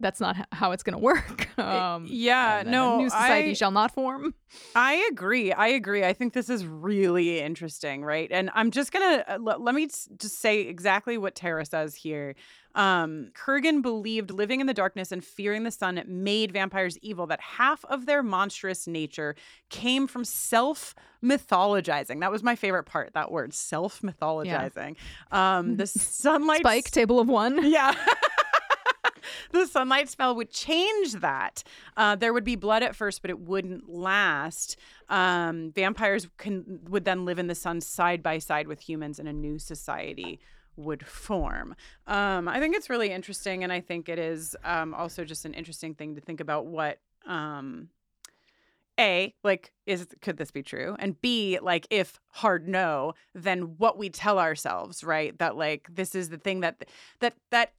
that's not how it's going to work. <laughs> Um, yeah, no, new society I- shall not form. I agree. I agree. I think this is really interesting, right? And I'm just gonna uh, l- let me just say exactly what Tara says here. Um, Kurgan believed living in the darkness and fearing the sun made vampires evil. That half of their monstrous nature came from self mythologizing. That was my favorite part. That word, self mythologizing. Um, the <laughs> sunlight Spike, table of one. yeah. <laughs> <laughs> the sunlight spell would change that. Uh, there would be blood at first, but it wouldn't last. Um, vampires can would then live in the sun side by side with humans, and a new society would form. Um, I think it's really interesting, and I think it is um, also just an interesting thing to think about what. Um, a like is could this be true and b like if hard no then what we tell ourselves right that like this is the thing that that that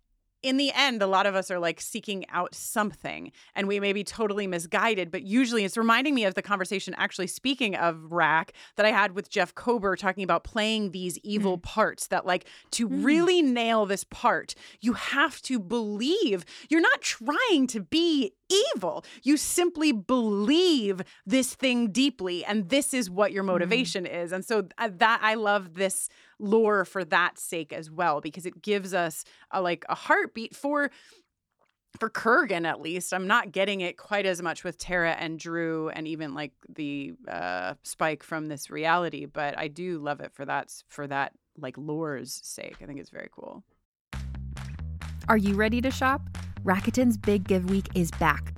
in the end, a lot of us are like seeking out something and we may be totally misguided, but usually it's reminding me of the conversation actually speaking of Rack that I had with Jeff Kober talking about playing these evil mm. parts that like to mm. really nail this part, you have to believe you're not trying to be evil. You simply believe this thing deeply and this is what your mm. motivation is. And so uh, that I love this lore for that sake as well because it gives us a like a heartbeat for for Kurgan at least. I'm not getting it quite as much with Tara and Dru and even like the uh spike from this reality, but I do love it for that for that like lore's sake. I think it's very cool. Are you ready to shop? Rakuten's Big Give Week is back.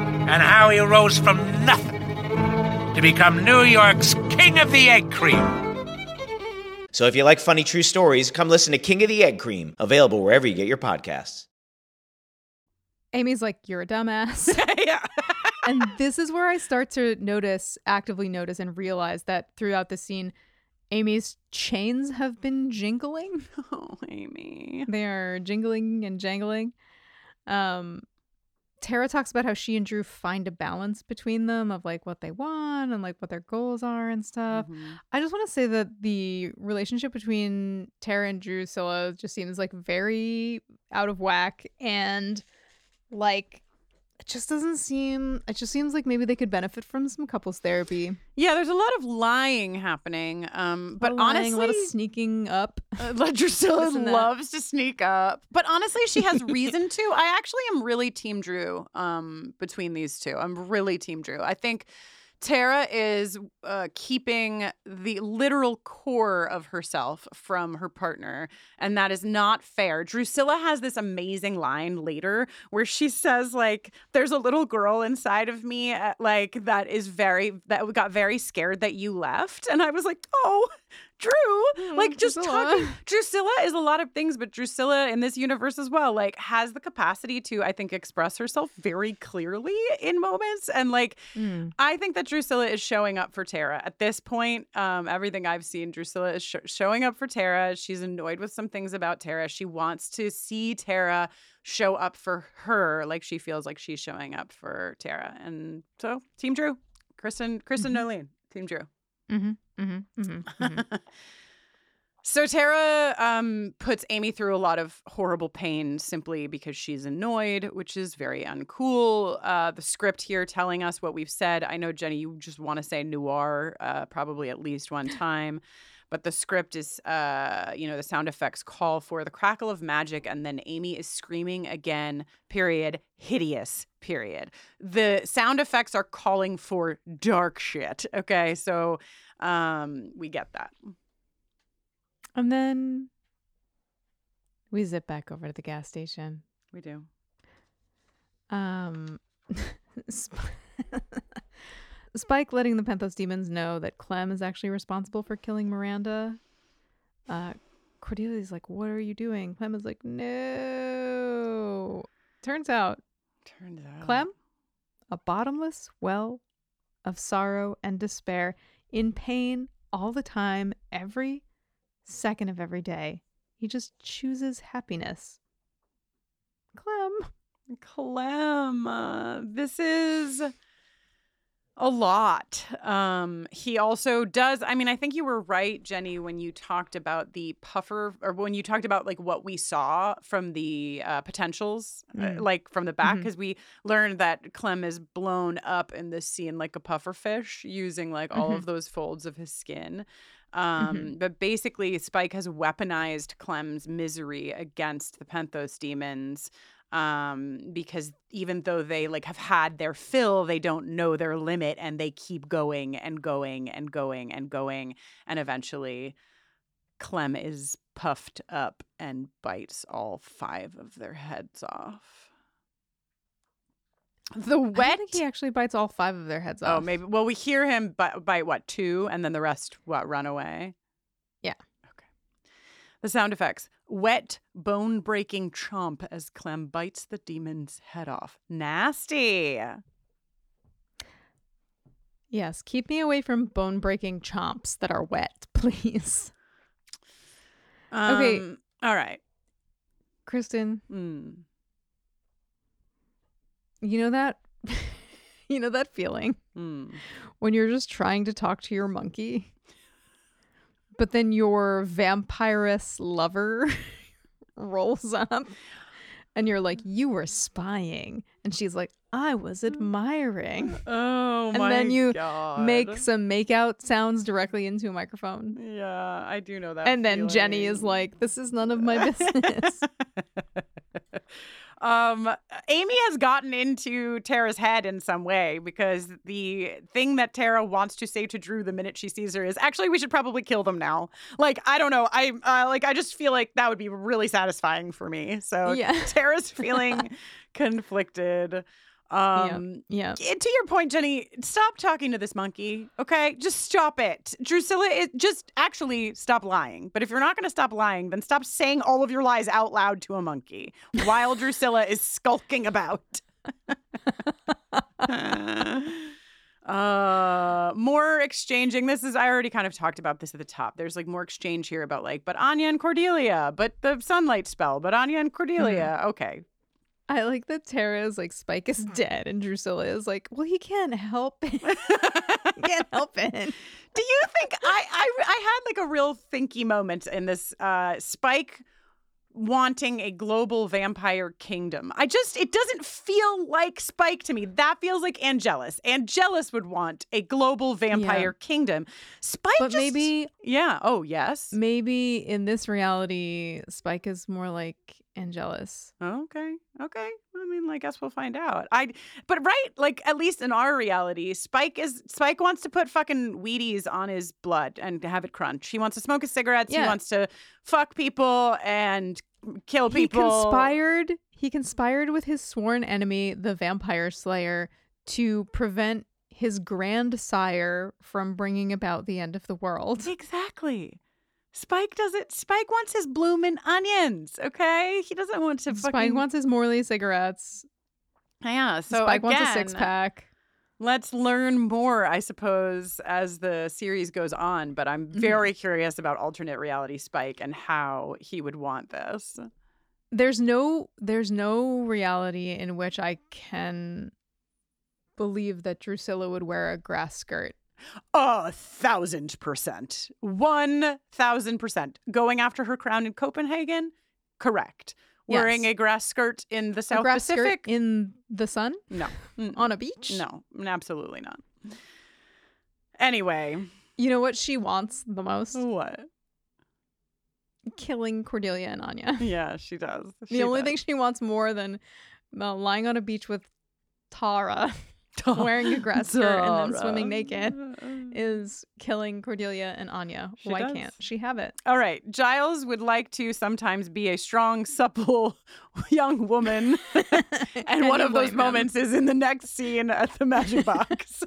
and how he rose from nothing to become New York's King of the Egg Cream. So if you like funny true stories, come listen to King of the Egg Cream, available wherever you get your podcasts. Amy's like, You're a dumbass. <laughs> yeah. <laughs> and this is where I start to notice, actively notice, and realize that throughout the scene, Amy's chains have been jingling. <laughs> Oh, Amy. They are jingling and jangling. Um, Tara talks about how she and Dru find a balance between them of like what they want and like what their goals are and stuff. Mm-hmm. I just want to say that the relationship between Tara and Drusilla just seems like very out of whack and like it just doesn't seem it just seems like maybe they could benefit from some couples therapy. Yeah, there's a lot of lying happening. Um, but lying, honestly, a lot of sneaking up. <laughs> Uh, Drusilla This and that. loves to sneak up, but honestly, she has <laughs> reason to. I actually am really Team Dru. Um, between these two, I'm really Team Dru. I think Tara is uh, keeping the literal core of herself from her partner, and that is not fair. Drusilla has this amazing line later where she <laughs> says, "Like, there's a little girl inside of me, uh, like that is very that got very scared that you left," and I was like, "Oh." Dru, hmm, like just Drusilla. talking. <laughs> Drusilla is a lot of things, but Drusilla in this universe as well, like has the capacity to, I think, express herself very clearly in moments. And like, hmm. I think that Drusilla is showing up for Tara at this point. Um, everything I've seen, Drusilla is sh- showing up for Tara. She's annoyed with some things about Tara. She wants to see Tara show up for her, like she feels like she's showing up for Tara. And so, Team Dru, Kristin, Kristin mm-hmm. Noeline, Team Dru. Mm-hmm. Mm-hmm. Mm-hmm. <laughs> So Tara um, puts Amy through a lot of horrible pain simply because she's annoyed, which is very uncool. Uh, the script here telling us what we've said. I know Jenny, you just want to say noir uh, probably at least one <laughs> time, but the script is, uh, you know, the sound effects call for the crackle of magic, and then Amy is screaming again. Period. Hideous. Period. The sound effects are calling for dark shit. Okay, so um, we get that. And then we zip back over to the gas station. We do. Um, <laughs> Sp- <laughs> Spike letting the Penthos demons know that Clem is actually responsible for killing Miranda. Uh, Cordelia's like, "What are you doing?" Clem is like, "No." Turns out, Turns out. Clem, a bottomless well of sorrow and despair, in pain all the time, every second of every day. He just chooses happiness. Clem. Clem, uh, this is a lot. Um, he also does. I mean, I think you were right, Jenny, when you talked about the puffer, or when you talked about like what we saw from the uh, potentials, uh, Mm. like from the back, because we learned that Clem is blown up in this scene like a puffer fish, using like all of those folds of his skin. Um, Mhm. But basically, Spike has weaponized Clem's misery against the Penthos demons um because even though they like have had their fill they don't know their limit and they keep going and going and going and going and eventually clem is puffed up and bites all five of their heads off the wet he actually bites all five of their heads off. oh maybe well we hear him bite, bite what two and then the rest what run away Yeah. The sound effects. Wet, bone breaking chomp as Clem bites the demon's head off. Nasty. Yes, keep me away from bone breaking chomps that are wet, <laughs> please. Okay. Um, All right. Kristin, Mm. you know that <laughs> you know that feeling Mm. when you're just trying to talk to your monkey, but then your vampirous lover <laughs> rolls up and you're like, You were spying. And she's like, I was admiring. Oh and my then you God. make some makeout sounds directly into a microphone. Yeah, I do know that. And then Jenny is like, This is none of my <laughs> business. <laughs> Um, Amy has gotten into Tara's head in some way because the thing that Tara wants to say to Dru the minute she sees her is actually we should probably kill them now. Like I don't know, I uh, like I just feel like that would be really satisfying for me. So Yeah. Tara's <laughs> feeling conflicted. Um, yeah. eh, To your point, Jenny, stop talking to this monkey. Okay, just stop it. Drusilla, it, just actually stop lying. But if you're not going to stop lying, then stop saying all of your lies out loud to a monkey while Drusilla is skulking about. <laughs> uh more exchanging this is i already kind of talked about this at the top there's like more exchange here about like but anya and cordelia but the sunlight spell but anya and cordelia okay I like that Tara is like Spike is dead and Drusilla is like, well, he can't help it. <laughs> he can't <laughs> help it. Do you think I, I I had like a real thinky moment in this uh Spike wanting a global vampire kingdom. I just it doesn't feel like Spike to me. That feels like Angelus. Angelus would want a global vampire kingdom. Spike But just- maybe Yeah, oh yes. maybe in this reality, Spike is more like Angelus. Okay. Okay. I mean, I guess we'll find out. I but right, like at least in our reality, Spike is Spike wants to put fucking Wheaties on his blood and have it crunch. He wants to smoke his cigarettes. He wants to fuck people and kill people. He conspired he conspired with his sworn enemy, the vampire slayer, to prevent his grandsire from bringing about the end of the world. Exactly. Spike does it. Spike wants his bloomin' onions. Okay, he doesn't want to Spike fucking. wants his Morley cigarettes. yeah. So Spike wants a six pack. Let's learn more, I suppose, as the series goes on. But I'm Mm-hmm. very curious about alternate reality Spike and how he would want this. There's no there's no reality in which I can believe that Drusilla would wear a grass skirt. A thousand percent. One thousand percent. Going after her crown in Copenhagen? Correct. Wearing a grass skirt in the South grass Pacific? skirt in the sun? No. <laughs> On a beach? No, absolutely not. Anyway, You know what she wants the most? what? Killing Cordelia and Anya. <laughs> Yeah, <laughs> she does. The only does. thing she wants more than uh, lying on a beach with Tara, <laughs> wearing a grass skirt and then swimming naked, <laughs> is killing Cordelia and Anya. She Why does. can't she have it? All right. Giles would like to sometimes be a strong, supple <laughs> young woman. and one of those him? moments is in the next scene at the magic box.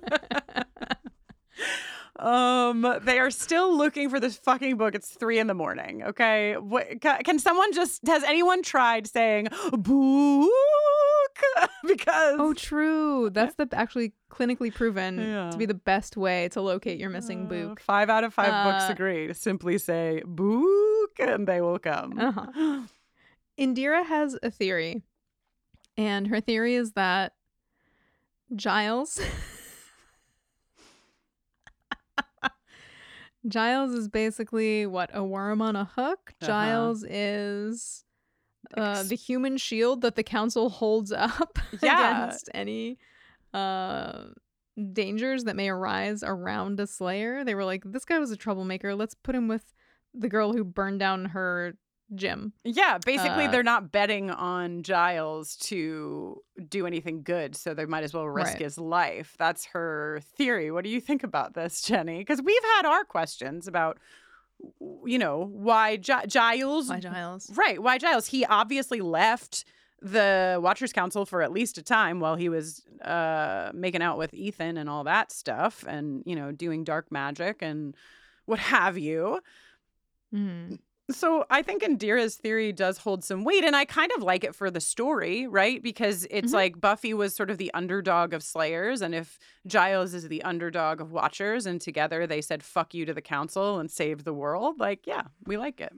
um, they are still looking for this fucking book. It's three in the morning. Okay. What, can someone just, has anyone tried saying book? <laughs> because. Oh, true. That's the actually clinically proven Yeah. to be the best way to locate your missing Uh, book. Five out of five books Uh, agree. Simply say book and they will come. Uh-huh. <gasps> Indira has a theory, and her theory is that Giles. <laughs> Giles is basically what a worm on a hook. Uh-huh. Giles is uh, the human shield that the council holds up <laughs> Yeah. against any uh, dangers that may arise around a slayer. They were like, this guy was a troublemaker. Let's put him with the girl who burned down her gym. Yeah, basically, Uh, they're not betting on Giles to do anything good, so they might as well risk Right. his life. That's her theory. What do you think about this, Jenny? Because we've had our questions about, you know, why Gi- Giles. Why Giles? Right, why Giles? He obviously left the Watchers Council for at least a time while he was uh, making out with Ethan and all that stuff, and you know, doing dark magic and what have you. Mm. So I think Indira's theory does hold some weight, and I kind of like it for the story, right? Because it's Mhm. like Buffy was sort of the underdog of Slayers, and if Giles is the underdog of Watchers, and together they said "fuck you" to the Council and saved the world, like yeah, we like it.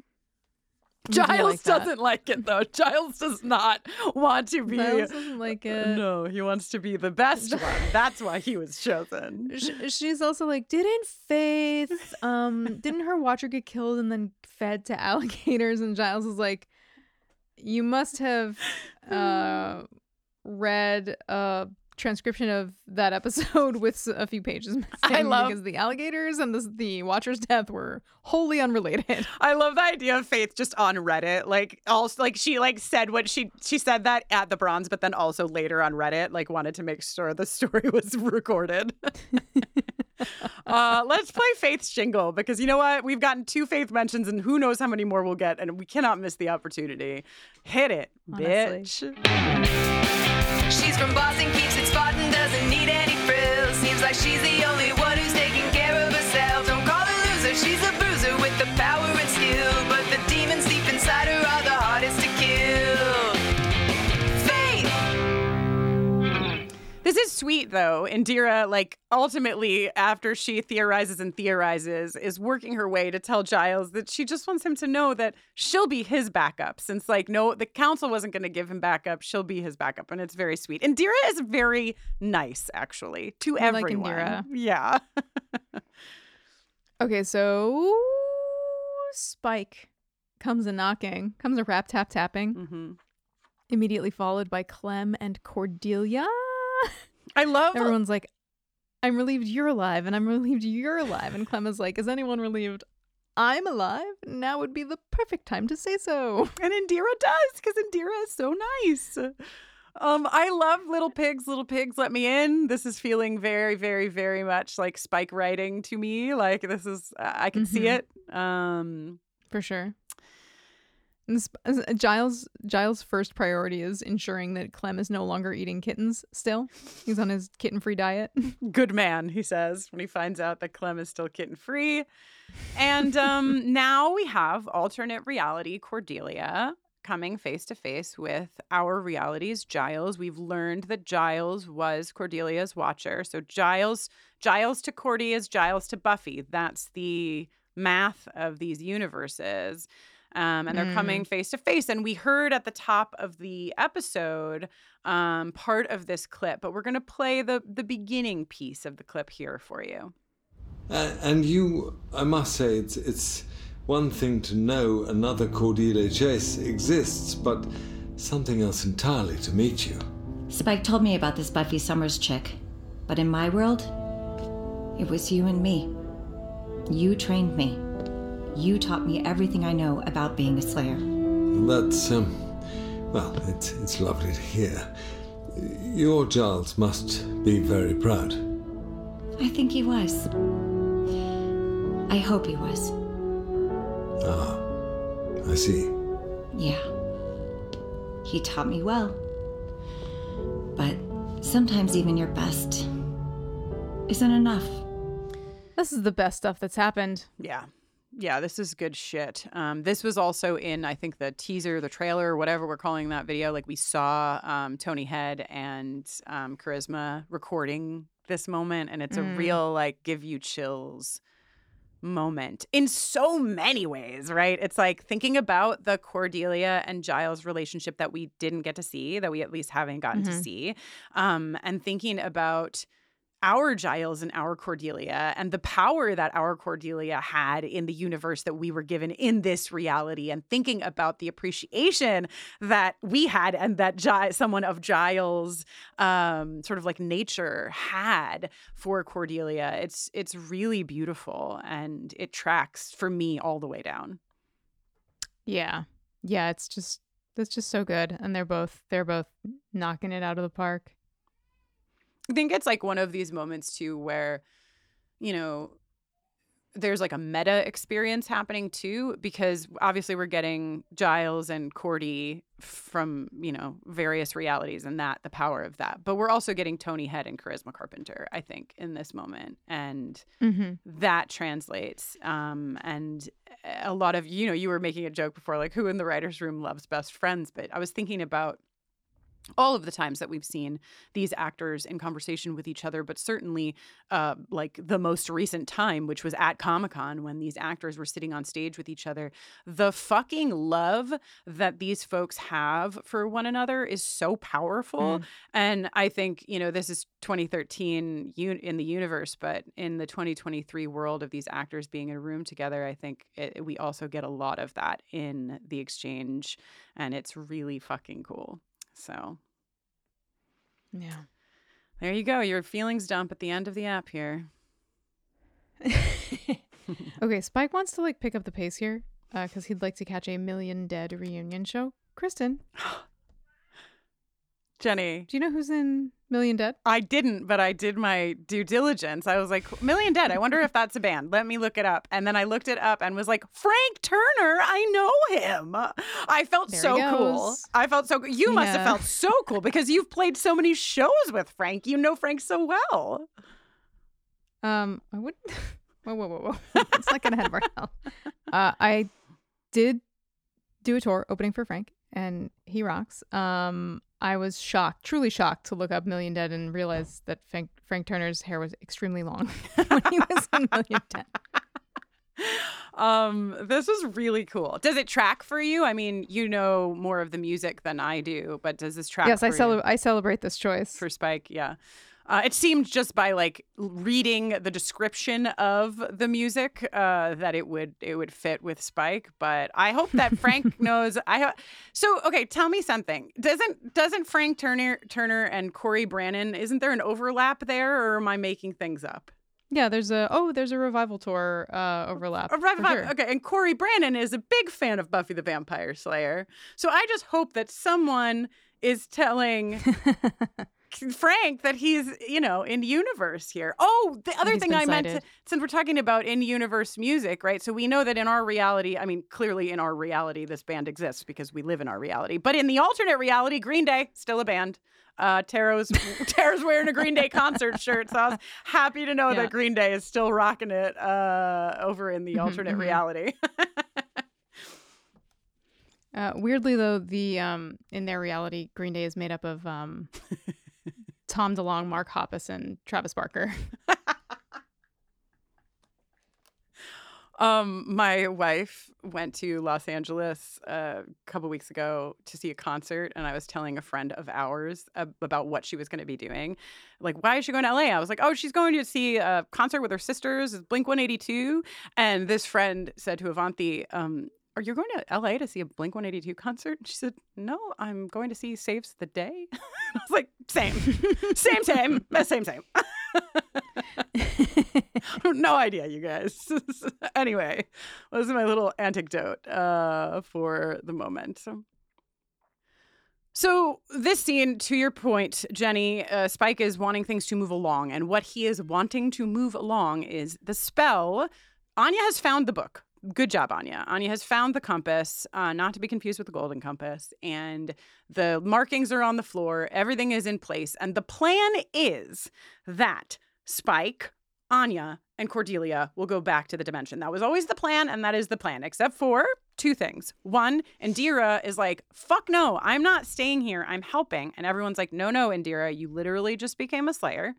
Giles like doesn't like it though. Giles does not want to be. Giles doesn't like it. No, he wants to be the best <laughs> one. That's why he was chosen. She's also like, didn't Faith, um, <laughs> didn't her watcher get killed and then fed to alligators? And Giles is like, you must have <laughs> uh, read a transcription of that episode <laughs> with a few pages missing I love- because the alligators and the, the watcher's death were wholly unrelated. <laughs> I love the idea of Faith just on Reddit, like also like she like said what she she said that at the bronze, but then also later on Reddit, like wanted to make sure the <laughs> story was recorded. uh, let's play Faith's jingle because you know what? We've gotten two Faith mentions, and who knows how many more we'll get, and we cannot miss the opportunity. Hit it, Honestly. bitch. She's from Boston, keeps it Spartan, doesn't need any frills. Seems like she's the This is sweet though. Indira, like ultimately, after she theorizes and theorizes, is working her way to tell Giles that she just wants him to know that she'll be his backup. Since like no, the council wasn't going to give him backup, she'll be his backup, and it's very sweet. Indira is very nice, actually, to I like everyone. Indira. Yeah. <laughs> Okay, so Spike comes a knocking, comes a rap tap tapping, mm-hmm. immediately followed by Clem and Cordelia. I love everyone's like, "I'm relieved you're alive," and I'm relieved you're alive, and Clem is like, "Is anyone relieved?" I'm alive. Now would be the perfect time to say so. And Indira does because Indira is so nice. Um, I love Little Pigs, Little Pigs, Let Me In. This is feeling very, very, very much like Spike writing to me. Like this is, I can see Mhm. it. Um, For sure. Uh, Giles Giles' first priority is ensuring that Clem is no longer eating kittens still. He's on his kitten-free diet. <laughs> good man, he says when he finds out that Clem is still kitten free. And um, <laughs> now we have alternate reality Cordelia coming face to face with our realities Giles. We've learned that Giles was Cordelia's watcher. So Giles Giles to Cordy is Giles to Buffy. That's the math of these universes. Um, and they're coming face to face. And we heard at the top of the episode um, part of this clip, but we're going to play the the beginning piece of the clip here for you. Uh, and you, I must say, it's it's one thing to know another Cordelia Chase exists, but something else entirely to meet you. Spike told me about this Buffy Summers chick, but in my world, it was you and me. You trained me. You taught me everything I know about being a Slayer. That's um, well, it's it's lovely to hear. Your Giles must be very proud. I think he was. I hope he was. Ah, I see. Yeah. He taught me well. But sometimes even your best isn't enough. This is the best stuff that's happened. Yeah. Yeah, this is good shit. Um, this was also in, I think, the teaser, the trailer, whatever we're calling that video. Like we saw um, Tony Head and um, Charisma recording this moment, and it's Mm. a real like give you chills moment in so many ways, right? It's like thinking about the Cordelia and Giles relationship that we didn't get to see, that we at least haven't gotten to Mhm. see, um, and thinking about our Giles and our Cordelia and the power that our Cordelia had in the universe that we were given in this reality and thinking about the appreciation that we had and that Gi- someone of Giles um, sort of like nature had for Cordelia it's it's really beautiful and it tracks for me all the way down Yeah. Yeah, it's just it's just so good and they're both they're both knocking it out of the park. I think it's like one of these moments too where, you know, there's like a meta experience happening too, because obviously we're getting Giles and Cordy from, you know, various realities and that, the power of that. But we're also getting Tony Head and Charisma Carpenter, I think, in this moment. And Mhm. that translates. Um, and a lot of, you know, you were making a joke before, like, who in the writer's room loves best friends? But I was thinking about all of the times that we've seen these actors in conversation with each other, but certainly uh, like the most recent time, which was at Comic Con when these actors were sitting on stage with each other. The fucking love that these folks have for one another is so powerful. Mm. And I think, you know, this is 2013 un- in the universe, but in the 2023 world of these actors being in a room together, I think it, we also get a lot of that in the exchange. And it's really fucking cool. So Yeah. there you go. Your feelings dump at the end of the app here. <laughs> Okay, Spike wants to like pick up the pace here uh, because he'd like to catch a Million Dead reunion show. Kristin, <gasps> <laughs> Jenny. do you know who's in Million Dead? I didn't, but I did my due diligence. I was like, Million Dead. I wonder if that's a band. Let me look it up. And then I looked it up and was like, Frank Turner. I know him. I felt There so cool. I felt so. You must have felt so cool because you've played so many shows with Frank. You know Frank so well. Um, I wouldn't. <laughs> Whoa, whoa, whoa, whoa! <laughs> Let's not get ahead of ourselves. Uh, I did do a tour opening for Frank, and he rocks. Um, I was shocked, truly shocked, to look up Million Dead and realize that Frank, Frank Turner's hair was extremely long <laughs> when he was in Million Dead. Um, this was really cool. Does it track for you? I mean, you know more of the music than I do, but does this track? yes, I for you? I celebrate this choice. for Spike. Yeah. Uh, it seemed just by like reading the description of the music uh, that it would it would fit with Spike. But I hope that <laughs> Frank knows. I ho- so okay. Tell me something. Doesn't doesn't Frank Turner Turner and Cory Branan isn't there an overlap there, or am I making things up? Yeah, there's a oh, there's a revival tour uh, overlap. A rev- for sure. Okay, and Cory Branan is a big fan of Buffy the Vampire Slayer. So I just hope that someone is telling <laughs> Frank that he's, you know, in universe here. Oh, the other he's thing I meant to, since we're talking about in universe music, right? So we know that in our reality, I mean, clearly in our reality, this band exists because we live in our reality. But in the alternate reality, Green Day, still a band. Uh, Tara's <laughs> wearing a Green Day concert shirt, so I was happy to know Yeah. that Green Day is still rocking it uh, over in the Mhm, alternate mhm. reality. <laughs> Uh, weirdly though, the um in their reality, Green Day is made up of um <laughs> Tom DeLonge, Mark Hoppus, and Travis Barker. <laughs> Um, my wife went to Los Angeles uh, a couple weeks ago to see a concert, and I was telling a friend of ours ab- about what she was going to be doing. Like, why is she going to LA? I was like, oh, she's going to see a concert with her sisters, Blink 182. And this friend said to Avanti, um, are you going to LA to see a Blink 182 concert? And she said, No, I'm going to see Saves the Day. <laughs> I was like, Same, same, same, uh, same, same. <laughs> no idea, you guys. <laughs> anyway, those are my little anecdote uh, for the moment. So. So, this scene, to your point, Jenny, uh, Spike is wanting things to move along. And what he is wanting to move along is the spell. Anya has found the book. Good job, Anya. Anya has found the compass, uh, not to be confused with the golden compass. And the markings are on the floor. Everything is in place. And the plan is that Spike, Anya, and Cordelia will go back to the dimension. That was always the plan, and that is the plan, except for two things. One, Indira is like, fuck no, I'm not staying here. I'm helping. And everyone's like, no, no, Indira, you literally just became a slayer,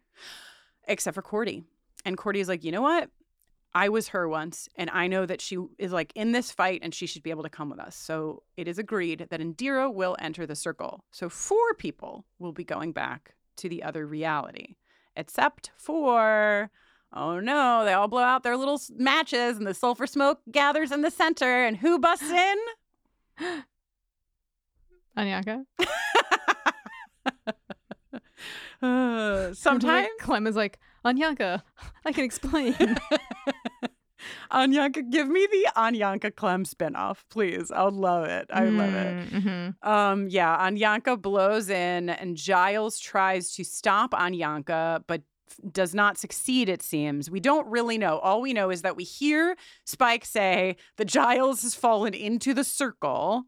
except for Cordy. And Cordy is like, you know what? I was her once, and I know that she is like in this fight and she should be able to come with us. So it is agreed that Indira will enter the circle. So four people will be going back to the other reality, except for, oh no, they all blow out their little matches and the sulfur smoke gathers in the center. And who busts in? <gasps> Anyanka. <laughs> Uh, sometimes Clem is like, Anyanka, I can explain. <laughs> Anyanka, give me the Anyanka Clem spinoff, please. I'll love it. I love it. Mm-hmm. Um, yeah, Anyanka blows in, and Giles tries to stop Anyanka, but does not succeed, it seems. We don't really know. All we know is that we hear Spike say that Giles has fallen into the circle.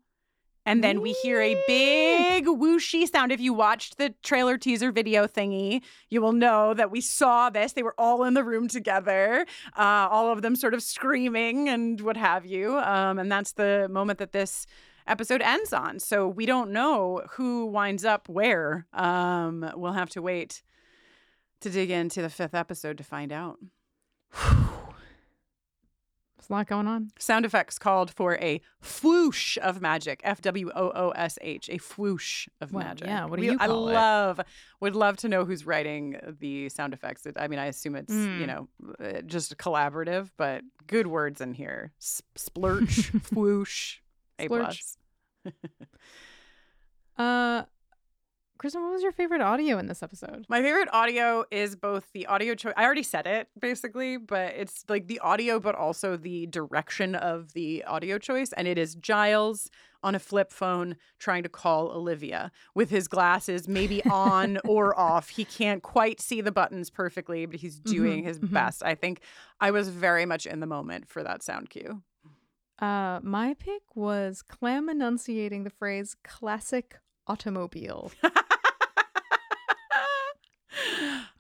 And then we hear a big whooshy sound. If you watched the trailer teaser video thingy, you will know that we saw this. They were all in the room together, uh, all of them sort of screaming and what have you. Um, and that's the moment that this episode ends on. So we don't know who winds up where. Um, we'll have to wait to dig into the fifth episode to find out. <sighs> <sighs> A lot going on. Sound effects called for a whoosh of magic. F W O O S H. A whoosh of Well, magic. yeah, what do We- you I it? love, would love to know who's writing the sound effects. I mean, I assume it's, you Mm. know, uh, just collaborative, but good words in here. Splurch, <laughs> whoosh, A plus. Uh, Kristin, what was your favorite audio in this episode? My favorite audio is both the audio choice. I already said it basically, but it's like the audio, but also the direction of the audio choice. And it is Giles on a flip phone trying to call Olivia with his glasses maybe on <laughs> or off. He can't quite see the buttons perfectly, but he's doing Mhm, his mhm. best. I think I was very much in the moment for that sound cue. Uh, my pick was Clem enunciating the phrase "classic automobile." <laughs>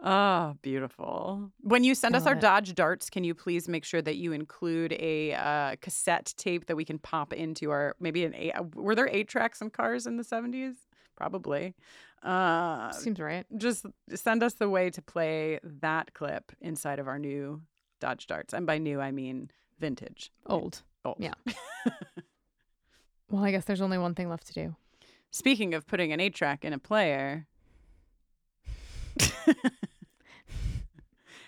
Ah, beautiful. When you send I us our it. Dodge Darts, can you please make sure that you include a uh, cassette tape that we can pop into our maybe an eight? Were there eight tracks in cars in the seventies? Probably. Uh, Seems right. Just send us the way to play that clip inside of our new Dodge Darts, and by new I mean vintage, Old. Old. Yeah. <laughs> well, I guess there's only one thing left to do. Speaking of putting an eight track in a player. <laughs>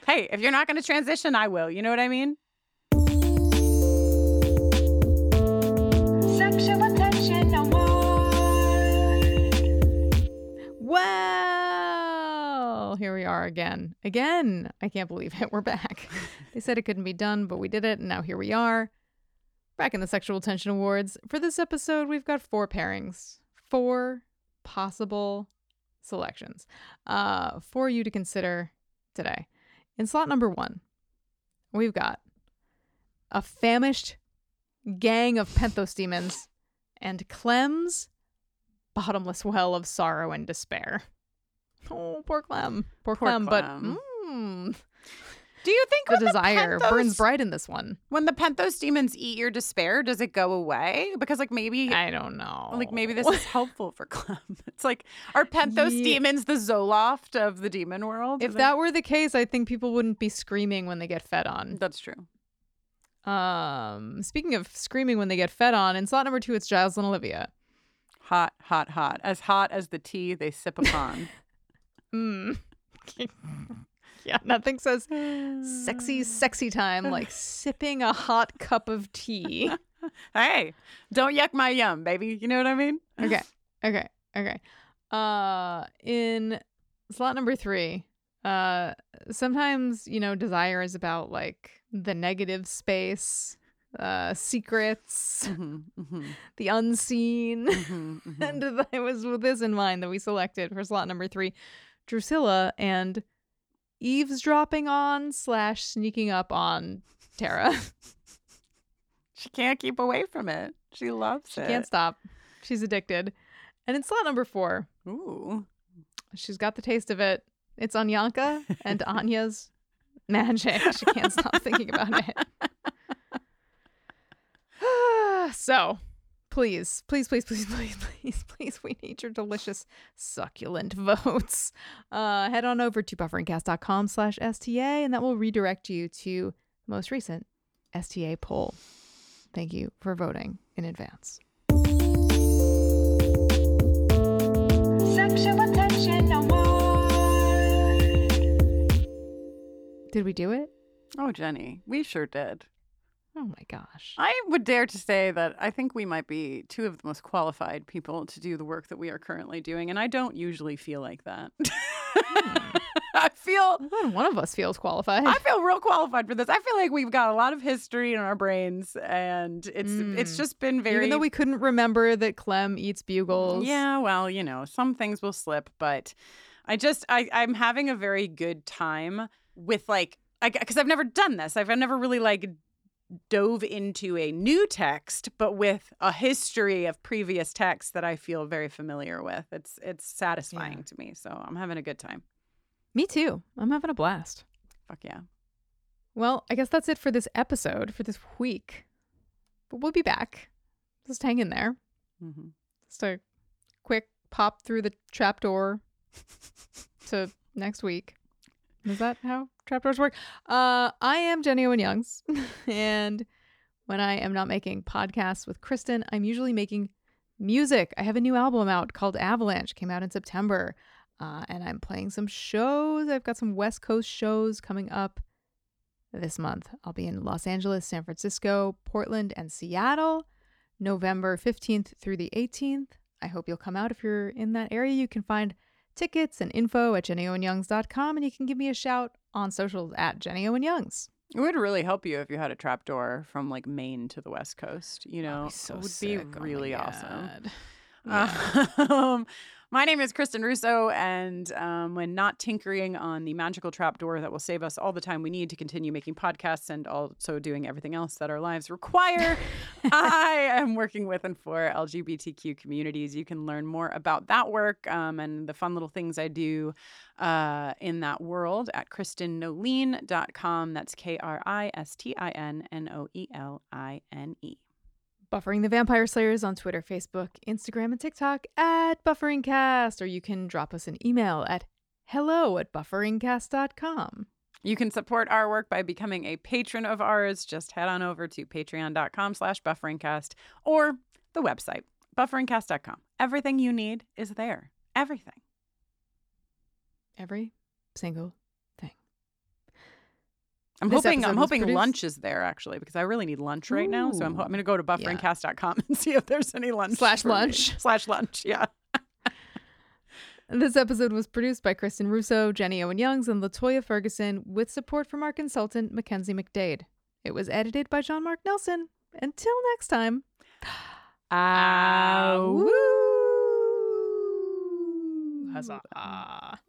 hey, if you're not going to transition, I will. You know what I mean? Sexual attention award. Well, here we are again. Again. I can't believe it. We're back. <laughs> they said it couldn't be done, but we did it, and now here we are. Back in the Sexual Tension Awards. For this episode, we've got four pairings, four possible selections uh, for you to consider today. In slot number one, we've got a famished gang of penthos demons and Clem's bottomless well of sorrow and despair. Oh, poor Clem. Poor, Poor Clem, but Clem. mm, Do you think the desire Penthos- burns bright in this one. When the Penthos demons eat your despair, does it go away? Because like maybe I don't know. Like maybe this is <laughs> helpful for Clem. <laughs> It's like are Penthos Ye- demons the Zoloft of the demon world? If that were the case, I think people wouldn't be screaming when they get fed on. That's true. Um, speaking of screaming when they get fed on, in slot number two, it's Giles and Olivia. hot, hot, hot, as hot as the tea they sip upon. <laughs> Mm. <laughs> yeah, nothing says sexy, <sighs> sexy time like <laughs> sipping a hot cup of tea. <laughs> hey, don't yuck my yum, baby. You know what I mean? okay, okay, okay. Uh, in slot number three, uh, sometimes you know desire is about like the negative space, uh, secrets, Mm-hmm, the unseen, and it was with this in mind that we selected for slot number three, Drusilla and eavesdropping on slash sneaking up on Tara. She can't keep away from it. She loves She it. can't stop. She's addicted. And in slot number four, Ooh. she's got the taste of it. It's Anyanka and <laughs> Anya's magic. She can't stop thinking about it. <laughs> <sighs> so, please, please, please, please, <laughs> please, please, please, we need your delicious, succulent <laughs> votes. Uh, head on over to bufferingcast.com slash STA, and that will redirect you to the most recent STA poll. Thank you for voting in advance. Sexual attention award. Did we do it? Oh, Jenny, we sure did. Oh my gosh. I would dare to say that I think we might be two of the most qualified people to do the work that we are currently doing, and I don't usually feel like that. <laughs> I feel one of us feels qualified. I feel real qualified for this. I feel like we've got a lot of history in our brains, and it's it's Mm. just been very. Even though we couldn't remember that Clem eats bugles. Yeah, well, you know, some things will slip, but I just I I'm having a very good time with like because I've never done this. I've never really like dove into a new text, but with a history of previous texts that I feel very familiar with. It's it's satisfying Yeah. to me. So I'm having a good time. Me too. I'm having a blast. Fuck yeah. Well, I guess that's it for this episode for this week. But we'll be back. Just hang in there. Mm-hmm. Just a quick pop through the trapdoor <laughs> to next week. Is that how trapdoors work? Uh, I am Jenny Owen Youngs, <laughs> and when I am not making podcasts with Kristin, I'm usually making music. I have a new album out called Avalanche. Came out in September, uh, and I'm playing some shows. I've got some West Coast shows coming up this month. I'll be in Los Angeles, San Francisco, Portland, and Seattle, November 15th through the 18th. I hope you'll come out if you're in that area. You can find tickets and info at jennyowenyoungs.com, and you can give me a shout on socials at Jenny Owen Youngs. It would really help you if you had a trapdoor from like Maine to the West Coast. You know, so it would sick. Oh be my really awesome. God. <laughs> Um, my name is Kristin Russo, and um, when not tinkering on the magical trapdoor that will save us all the time we need to continue making podcasts and also doing everything else that our lives require, <laughs> I am working with and for LGBTQ communities. You can learn more about that work um, and the fun little things I do uh, in that world at KristinNoeline.com. That's K R I S T I N N O E L I N E. Buffering the Vampire Slayers on Twitter, Facebook, Instagram, and TikTok at BufferingCast, or you can drop us an email at hello at bufferingcast.com. You can support our work by becoming a patron of ours. Just head on over to patreon.com slash bufferingcast or the website, bufferingcast.com. Everything you need is there. Everything. Every single. I'm This hoping I'm hoping produced- lunch is there actually because I really need lunch right now. So I'm, ho- I'm going to go to bufferingcast.com <laughs> and see if there's any lunch Slash lunch. <laughs> slash lunch. Yeah. <laughs> This episode was produced by Kristin Russo, Jenny Owen Youngs, and LaToya Ferguson with support from our consultant, Mackenzie McDade. It was edited by John Mark Nelson. Until next time. <gasps> Ah, ah, Ow. Huzzah.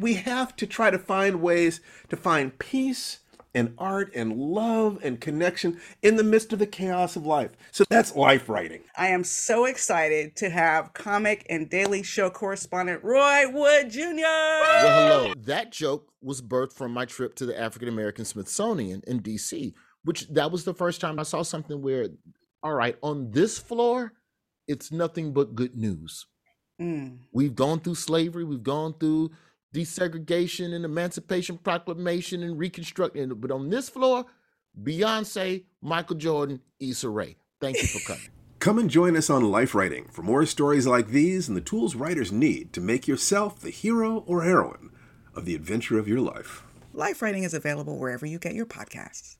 We have to try to find ways to find peace and art and love and connection in the midst of the chaos of life. So that's life writing. I am so excited to have comic and Daily Show correspondent Roy Wood Jr. Well, hello. That joke was birthed from my trip to the African American Smithsonian in DC, which that was the first time I saw something where, all right, on this floor, it's nothing but good news. Mm. We've gone through slavery, we've gone through desegregation and Emancipation Proclamation and Reconstruction, but on this floor, Beyonce, Michael Jordan, Issa Rae. Thank you for coming. <laughs> Come and join us on Life Writing for more stories like these and the tools writers need to make yourself the hero or heroine of the adventure of your life. Life Writing is available wherever you get your podcasts.